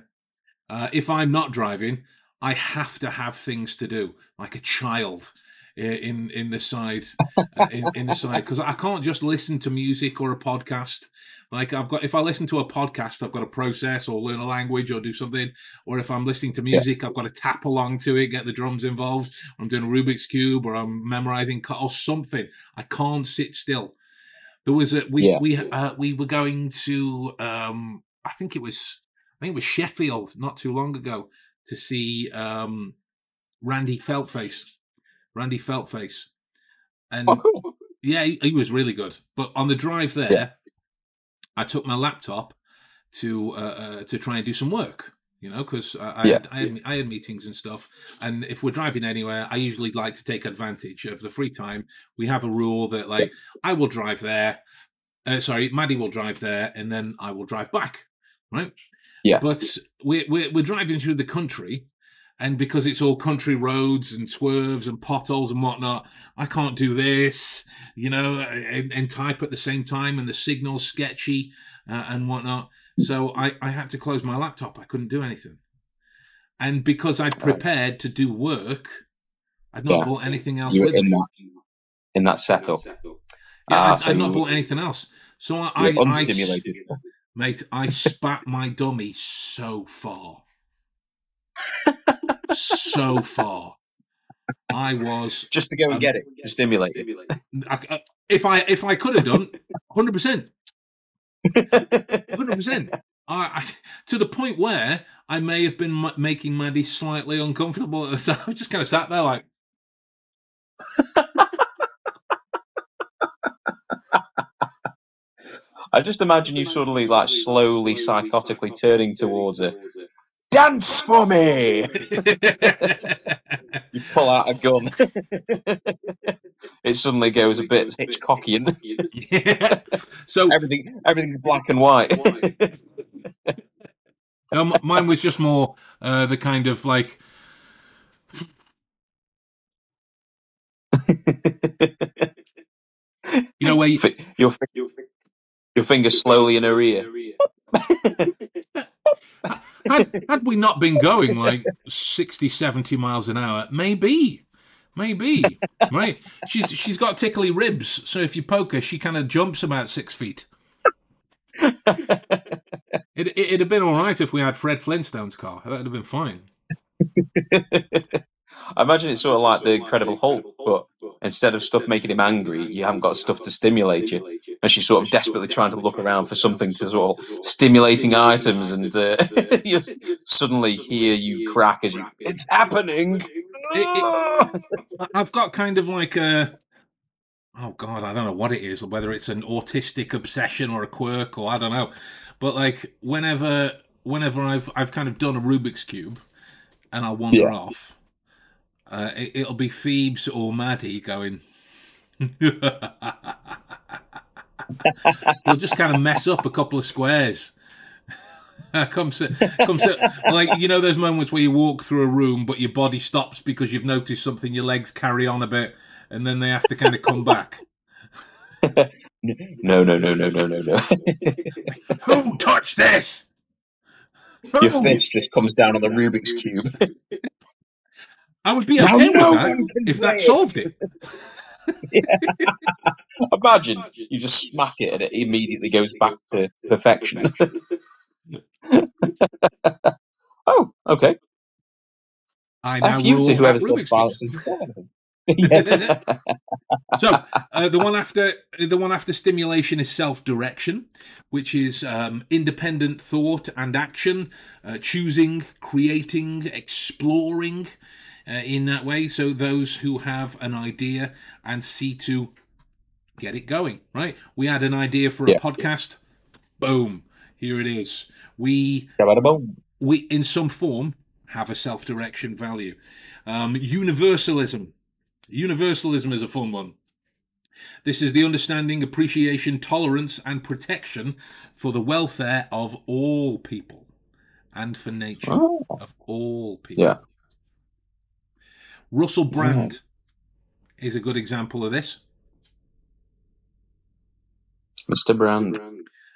S1: uh, if I'm not driving, I have to have things to do, like a child in in the side uh, in, in the side because I can't just listen to music or a podcast. Like I've got, if I listen to a podcast, I've got to process or learn a language or do something. Or if I'm listening to music, yeah. I've got to tap along to it, get the drums involved. I'm doing a Rubik's cube or I'm memorizing or something. I can't sit still. There was a we yeah. we uh, we were going to um I think it was I think it was Sheffield not too long ago to see um Randy Feltface Randy Feltface. And
S2: oh,
S1: yeah, he, he, was really good. But on the drive there, yeah. I took my laptop to uh, uh, to try and do some work. You know, because I, yeah. I, had, I had meetings and stuff, and if we're driving anywhere, I usually like to take advantage of the free time. We have a rule that like I will drive there. Uh, sorry, Maddie will drive there, and then I will drive back. Right.
S2: Yeah.
S1: But we're, we're, we're driving through the country, and because it's all country roads and swerves and potholes and whatnot, I can't do this, you know, and, and type at the same time, and the signal's sketchy uh, and whatnot. So I, I had to close my laptop. I couldn't do anything. And because I'd prepared to do work, I'd not yeah. bought anything else with
S2: in
S1: me.
S2: That, in that setup.
S1: Yeah, ah, I'd, so I'd not bought anything else. So I, I, I, mate, I spat my dummy so far so far. I was
S2: just to go and um, get it to stimulate it.
S1: I, if I if I could have done, hundred percent, hundred percent. I to the point where I may have been m- making Maddie slightly uncomfortable at the time. I just kind of sat there like.
S2: I just imagine you suddenly, like, slowly, psychotically turning towards her dance for me. you pull out a gun. it suddenly goes a bit Hitchcockian.
S1: yeah. So
S2: everything, everything's black and white.
S1: um, mine was just more uh, the kind of like. you know where you...
S2: your your finger slowly in her ear
S1: had, had we not been going like 60, 70 miles an hour, maybe. Maybe, right? She's she's got tickly ribs, so if you poke her, she kind of jumps about six feet. it, it, would have been all right if we had Fred Flintstone's car. That would have been fine.
S2: I imagine it's sort of like the Incredible Hulk, but instead of stuff making him angry, you haven't got stuff to stimulate you. And she's sort of desperately trying to look around for something to sort of stimulating items, and uh, you suddenly hear you crack as you. It's happening. It,
S1: it, I've got kind of like a. Oh God, I don't know what it is. Whether it's an autistic obsession or a quirk, or I don't know. But like whenever, whenever I've I've kind of done a Rubik's cube, and I'll wander yeah. off uh, it, will be Phoebes or Maddie going. You'll just kind of mess up a couple of squares. comes to, comes to, like you know those moments where you walk through a room but your body stops because you've noticed something your legs carry on a bit and then they have to kind of come back?
S2: No no no no no no no.
S1: Who touched this?
S2: Your fist just comes down on the rubik's cube
S1: I would be okay no with that if that solved it.
S2: Imagine you just smack it and it immediately goes back to perfection. oh, okay.
S1: I now rule whoever's Rubik's so uh, the one after the one after stimulation is self-direction, which is um, independent thought and action, uh, choosing, creating, exploring uh, in that way. So those who have an idea and see to get it going, right? We had an idea for a yeah. podcast. Boom, here it is. We we in some form have a self-direction value. Um, universalism. Universalism is a fun one. This is the understanding, appreciation, tolerance, and protection for the welfare of all people and for nature oh. of all people.
S2: Yeah.
S1: Russell Brand is a good example of this.
S2: Mr. Brand.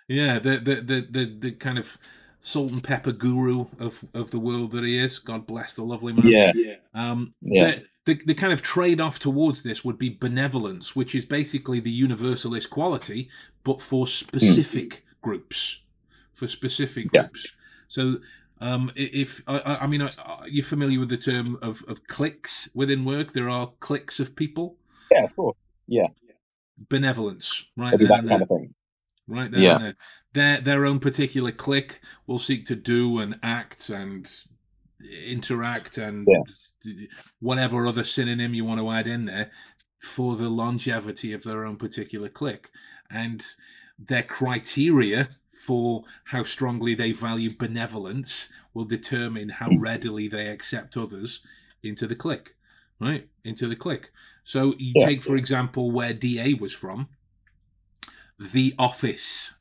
S1: Yeah, the the the the, the kind of salt and pepper guru of of the world that he is. God bless the lovely man.
S3: Yeah.
S1: Um,
S3: Yeah.
S1: The, the, the kind of trade off towards this would be benevolence, which is basically the universalist quality, but for specific groups. For specific
S3: Yeah.
S1: groups. So, um, if I, I- mean, are you familiar with the term of, of cliques within work? There are cliques of people.
S3: Yeah, of course. Yeah.
S1: Benevolence, right there
S3: that
S1: and
S3: kind
S1: there.
S3: of thing.
S1: right there
S2: Yeah.
S1: there. Their their own particular clique will seek to do and act and interact and whatever other synonym you want to add in there for the longevity of their own particular clique and their criteria for how strongly they value benevolence will determine how readily they accept others into the clique right into the clique so you
S3: Yeah.
S1: take for example where da was from the office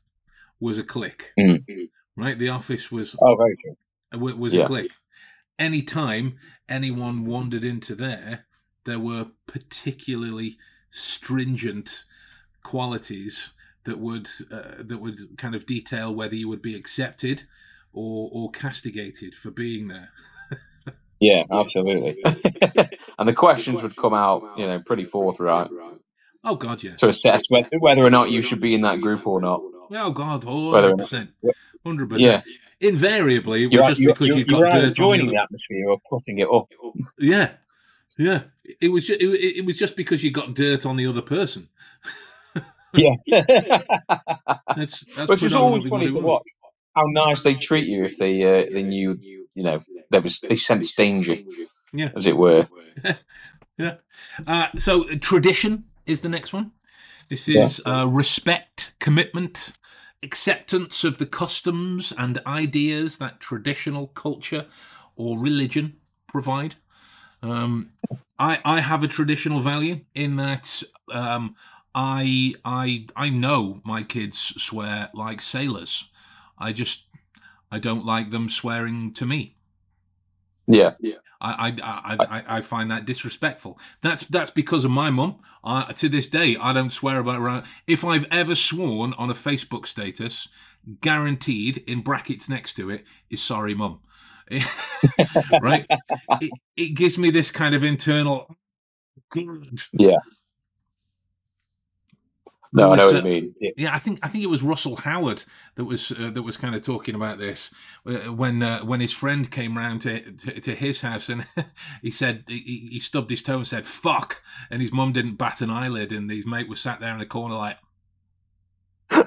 S1: was a clique
S3: Mm.
S1: right the office was
S3: Oh, very true.
S1: was
S2: Yeah.
S1: a click. Anytime anyone wandered into there, there were particularly stringent qualities that would uh, that would kind of detail whether you would be accepted or or castigated for being there.
S3: Yeah, absolutely.
S2: and the questions would come out, you know, pretty forthright
S1: Oh God, yeah.
S2: to assess whether, whether or not you should be in that group or not.
S1: Oh God, hundred
S2: or not-
S1: percent,
S2: Yeah.
S1: Invariably, it was
S3: You're,
S1: just
S3: you're,
S1: because
S3: you're,
S1: you got dirt on the
S3: joining
S1: other
S3: the atmosphere or putting it up.
S1: Yeah, yeah. It was ju- it, it was just because you got dirt on the other person.
S3: Yeah.
S1: That's that's
S2: which is always funny to watch. How nice they treat you if they uh, they knew, you know, there was they sensed danger,
S1: Yeah.
S2: as it were.
S1: yeah. Uh, so uh, tradition is the next one. This is uh, respect, commitment, acceptance of the customs and ideas that traditional culture or religion provide. Um, I I have a traditional value in that um, I I I know my kids swear like sailors. I just I don't like them swearing to me.
S2: Yeah,
S1: I, I, I, I, I find that disrespectful. That's that's because of my mum. I, to this day, I don't swear about around. If I've ever sworn on a Facebook status, guaranteed in brackets next to it is sorry, mum. right? It, it gives me this kind of internal.
S2: yeah. No, I know what
S1: uh,
S2: you mean.
S1: Yeah, I think I think it was Russell Howard that was uh, that was kind of talking about this uh, when uh, when his friend came round to, to to his house and he said he, he stubbed his toe and said "fuck" and his mum didn't bat an eyelid and his mate was sat there in the corner like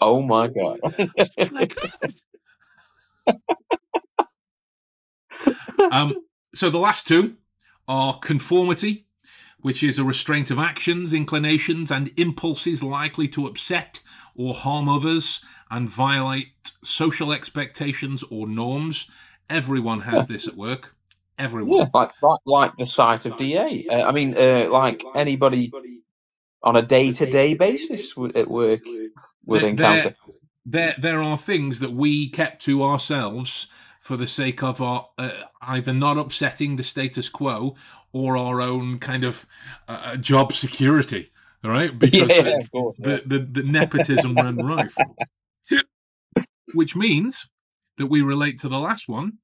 S2: oh my god.
S1: um, so the last two are conformity, which is a restraint of actions, inclinations, and impulses likely to upset or harm others and violate social expectations or norms. Everyone has this at work. Everyone.
S2: Yeah, like like, like the site of DA. Uh, I mean, uh, like anybody on a day to day basis at work would encounter.
S1: There, there are things that we kept to ourselves for the sake of our uh, either not upsetting the status quo or our own kind of uh, job security. All right, because
S3: yeah,
S1: the-
S3: course. yeah.
S1: the, the, the nepotism ran rife. Which means that we relate to the last one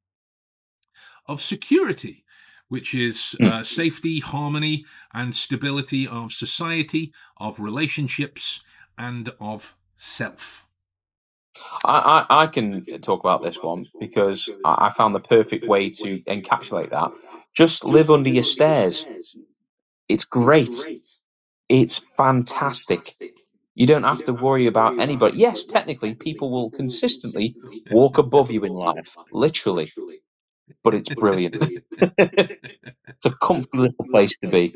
S1: of security, which is uh, safety, harmony, and stability of society, of relationships, and of self.
S2: I, I, I can talk about this one because I, I found the perfect way to encapsulate that. Just live under your stairs. It's great. It's fantastic. You don't have to worry about anybody. Yes, technically, people will consistently walk above you in life, literally, but it's brilliant. it's a comfy little place to be.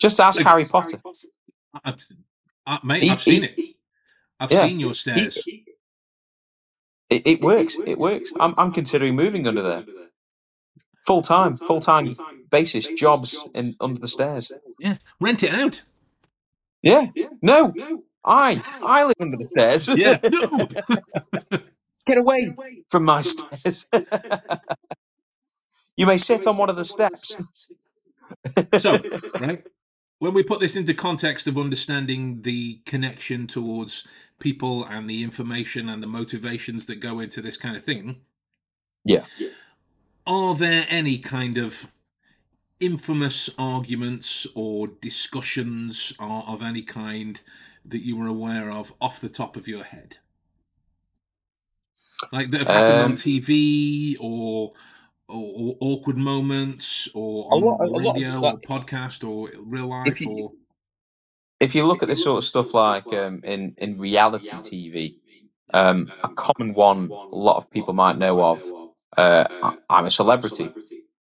S2: Just ask Harry Potter.
S1: I've, uh, mate,
S2: He-
S1: I've seen it. I've
S2: Yeah.
S1: seen your stairs.
S2: It, it works. It works. I'm, I'm considering moving under there. Full time, full time basis, jobs in under the stairs.
S1: Yeah, rent it out.
S2: Yeah. No, I I live under the stairs.
S1: Yeah, no.
S2: Get away from my stairs. you may sit on one of the steps.
S1: so, right, when we put this into context of understanding the connection towards people and the information and the motivations that go into this kind of thing,
S2: Yeah.
S1: are there any kind of infamous arguments or discussions of any kind that you were aware of off the top of your head? Like that have happened on
S2: Um,
S1: TV or, or, or awkward moments or on
S3: lot-
S1: radio or podcast or real life
S2: If you-
S1: or
S2: if you look at this sort of stuff like um, in in reality TV, um, a common one a lot of people might know of, uh, I- I'm a celebrity.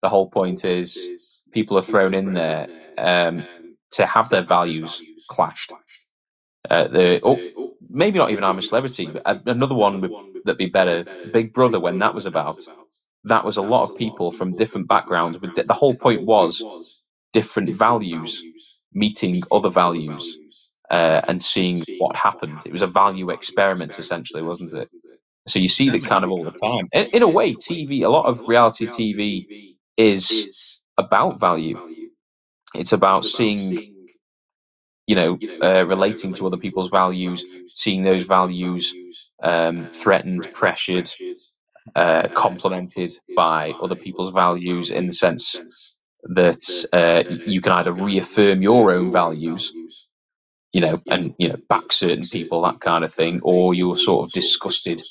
S2: The whole point is people are thrown in there um, to have their values clashed. Uh, the, oh, maybe not even I'm a celebrity, but another one that'd be better. Big Brother, when that was about, that was a lot of people from different backgrounds. But the whole point was different values meeting other values uh, and seeing what happened. It was a value experiment, essentially, wasn't it? So you see that kind of all the time. In, in a way, TV, a lot of reality TV is about value. It's about seeing, you know, uh, relating to other people's values, seeing those values um, threatened, pressured, uh, complemented by other people's values in the sense that uh, you can either reaffirm your own values, you know, and you know back certain people, that kind of thing, or you're sort of disgusted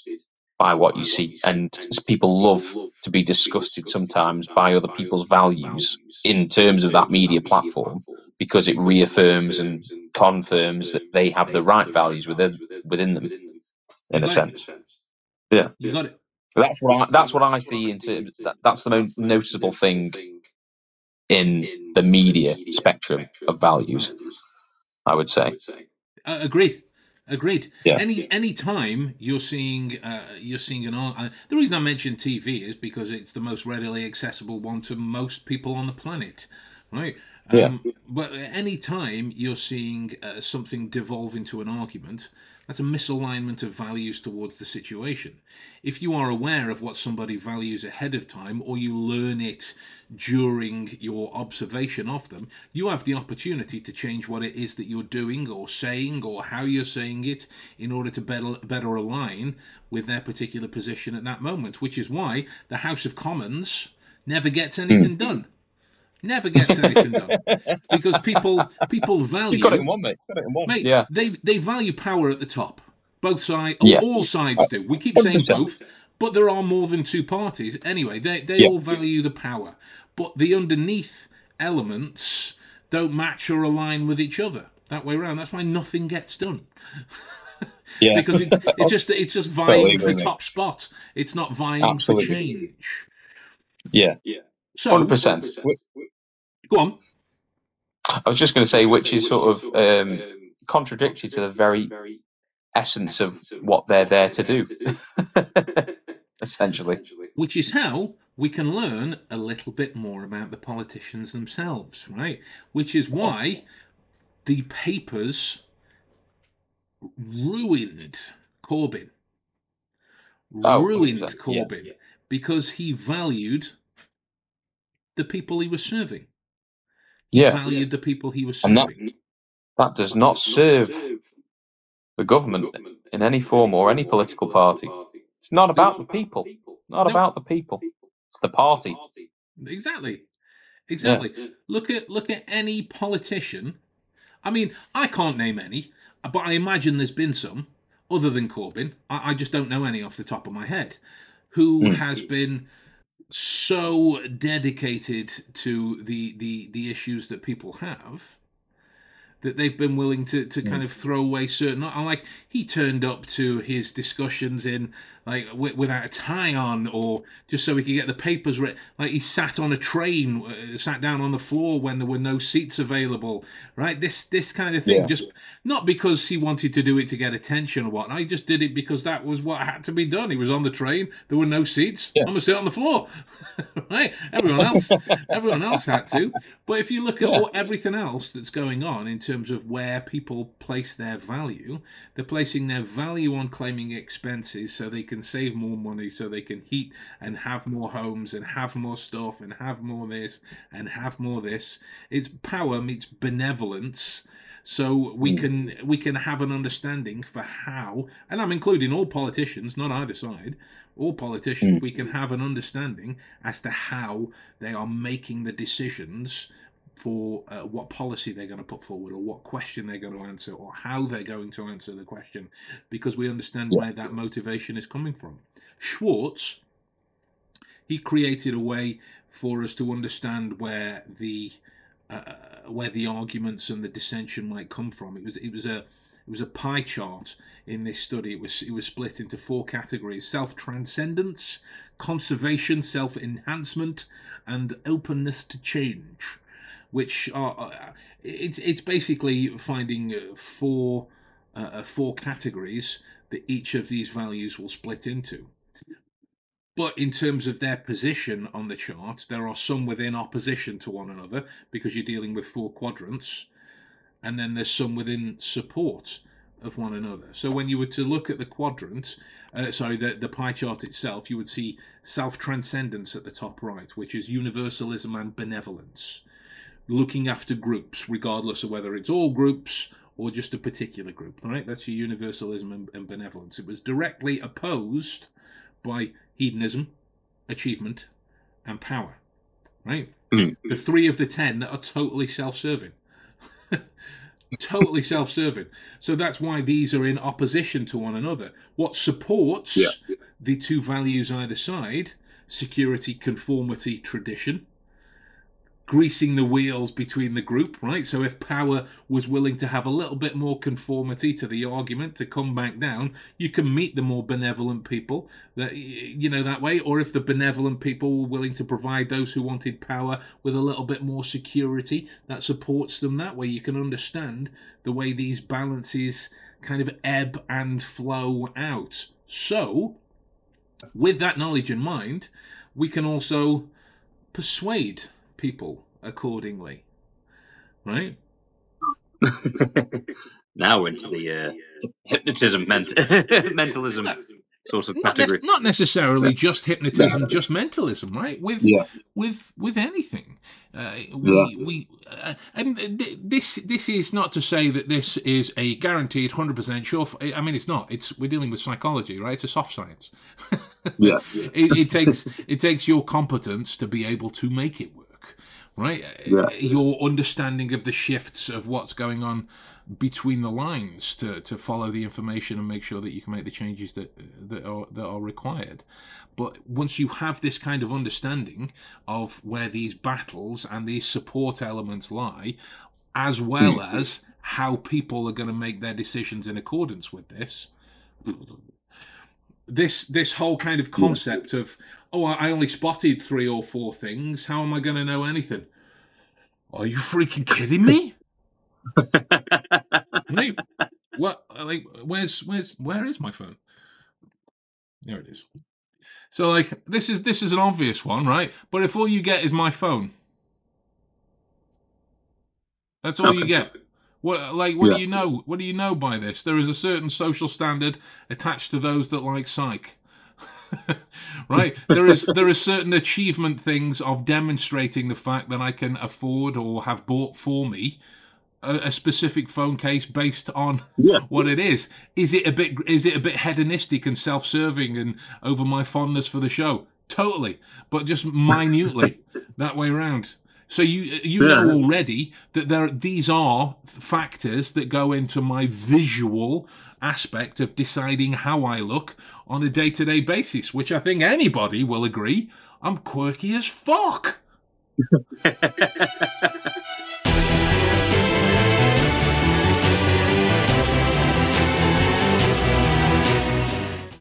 S2: by what you see. And people love to be disgusted sometimes by other people's values in terms of that media platform because it reaffirms and confirms that they have the right values within within them, in a sense. Yeah.
S1: you got it.
S2: That's what I, that's what I see in terms. That, that's the most noticeable thing in the media spectrum of values. I would say.
S1: Uh, agreed. Agreed.
S2: Yeah.
S1: Any any time you're seeing uh, you're seeing an. Uh, the reason I mention TV is because it's the most readily accessible one to most people on the planet, right?
S2: Yeah.
S1: Um, but any time you're seeing uh, something devolve into an argument, that's a misalignment of values towards the situation. If you are aware of what somebody values ahead of time, or you learn it during your observation of them, you have the opportunity to change what it is that you're doing or saying or how you're saying it in order to better, better align with their particular position at that moment, which is why the House of Commons never gets anything hmm. done. Never gets anything done because people people value
S3: You got it in one, mate. Got it in one.
S1: Mate,
S2: Yeah.
S1: they they value power at the top. Both sides,
S2: Yeah.
S1: all sides uh, do. We keep saying
S3: 100%.
S1: both, but there are more than two parties. Anyway, they they
S3: Yeah.
S1: all value the power, but the underneath elements don't match or align with each other. That way around. That's why nothing gets done
S3: Yeah.
S1: because it's it's just it's just vying
S3: agree,
S1: for
S3: mate.
S1: top spot. It's not vying
S3: Absolutely.
S1: for change.
S3: yeah.
S1: So
S2: Hundred percent.
S1: Go on.
S2: I was just going to say, which is sort of um, contradictory to the very essence of what they're there to do, essentially.
S1: which is how we can learn a little bit more about the politicians themselves, right? Which is why the papers ruined Corbyn.
S2: Oh,
S1: ruined
S2: 100%, yeah.
S1: Corbyn because he valued the people he was serving. He
S2: Yeah,
S1: valued the people he was
S3: And that-
S1: serving.
S2: that does not serve the government in any form or any political party. It's not about the people. Not
S1: No.
S2: about the people. It's the party.
S1: Exactly. Exactly. Look at look at any politician. I mean, I can't name any, but I imagine there's been some other than Corbyn. I, I just don't know any off the top of my head who
S3: Hmm.
S1: has been so dedicated to the the the issues that people have that they've been willing to, to kind of throw away certain I like he turned up to his discussions in like w- without a tie on or just so he could get the papers read like he sat on a train uh, sat down on the floor when there were no seats available right this this kind of thing
S3: Yeah.
S1: just not because he wanted to do it to get attention or whatnot he just did it because that was what had to be done he was on the train there were no seats
S3: Yeah.
S1: i'm gonna sit on the floor right everyone else everyone else had to but if you look at
S3: Yeah.
S1: all, everything else that's going on in terms terms of where people place their value. They're placing their value on claiming expenses so they can save more money, so they can heat and have more homes and have more stuff and have more this and have more this. It's power meets benevolence. So we hmm. can we can have an understanding for how, and I'm including all politicians, not either side, all politicians. Hmm. We can have an understanding as to how they are making the decisions for uh, what policy they're going to put forward or what question they're going to answer or how they're going to answer the question because we understand where that motivation is coming from. Schwartz, he created a way for us to understand where the uh, where the arguments and the dissension might come from. It was it was a it was a pie chart in this study. It was it was split into four categories: self transcendence, conservation, self enhancement, and openness to change which are uh, it's it's basically finding uh, four uh, four categories that each of these values will split into. But in terms of their position on the chart, there are some within opposition to one another because you're dealing with four quadrants, and then there's some within support of one another. So when you were to look at the quadrant, uh, sorry, the, the pie chart itself, you would see self transcendence at the top right, which is universalism and benevolence looking after groups, regardless of whether it's all groups or just a particular group. Right? That's your universalism and, and benevolence. It was directly opposed by hedonism, achievement, and power. Right?
S3: Mm.
S1: The three of the ten that are totally self-serving. totally self-serving. So that's why these are in opposition to one another. What supports
S3: Yeah.
S1: the two values either side, security, conformity, tradition, greasing the wheels between the group, right? So if power was willing to have a little bit more conformity to the argument to come back down, you can meet the more benevolent people that you know that way. Or if the benevolent people were willing to provide those who wanted power with a little bit more security, that supports them that way. You can understand the way these balances kind of ebb and flow out. So, with that knowledge in mind, we can also persuade people accordingly. Right?
S3: now we're into the uh, hypnotism, ment- mentalism sort of
S1: Not, ne-
S3: category.
S1: not necessarily just hypnotism, just mentalism, right? With
S3: Yeah.
S1: with with anything, uh, we we uh, and th- this this is not to say that this is a guaranteed hundred percent sure. F- I mean, it's not. It's we're dealing with psychology, right? It's a soft science.
S3: Yeah.
S1: it, it takes it takes your competence to be able to make it work, right?
S3: Yeah.
S1: Your understanding of the shifts of what's going on between the lines to, to follow the information and make sure that you can make the changes that that are that are required. But once you have this kind of understanding of where these battles and these support elements lie, as well hmm. as how people are going to make their decisions in accordance with this, hmm. this this whole kind of concept of oh I only spotted three or four things. How am I going to know anything? Are you freaking kidding me? What? Like, where's where's where is my phone? There it is. So like this is this is an obvious one, right? But if all you get is my phone, that's all you get. What like what
S3: Yeah.
S1: do you know? What do you know by this? There is a certain social standard attached to those that like psych. right? There is there are certain achievement things of demonstrating the fact that I can afford or have bought for me a, a specific phone case based on
S3: Yeah.
S1: what it is. Is it a bit is it a bit hedonistic and self-serving and over my fondness for the show? Totally, but just minutely that way around. So you you
S3: Yeah.
S1: know already that there these are factors that go into my visual aspect of deciding how I look on a day-to-day basis, which I think anybody will agree I'm quirky as fuck.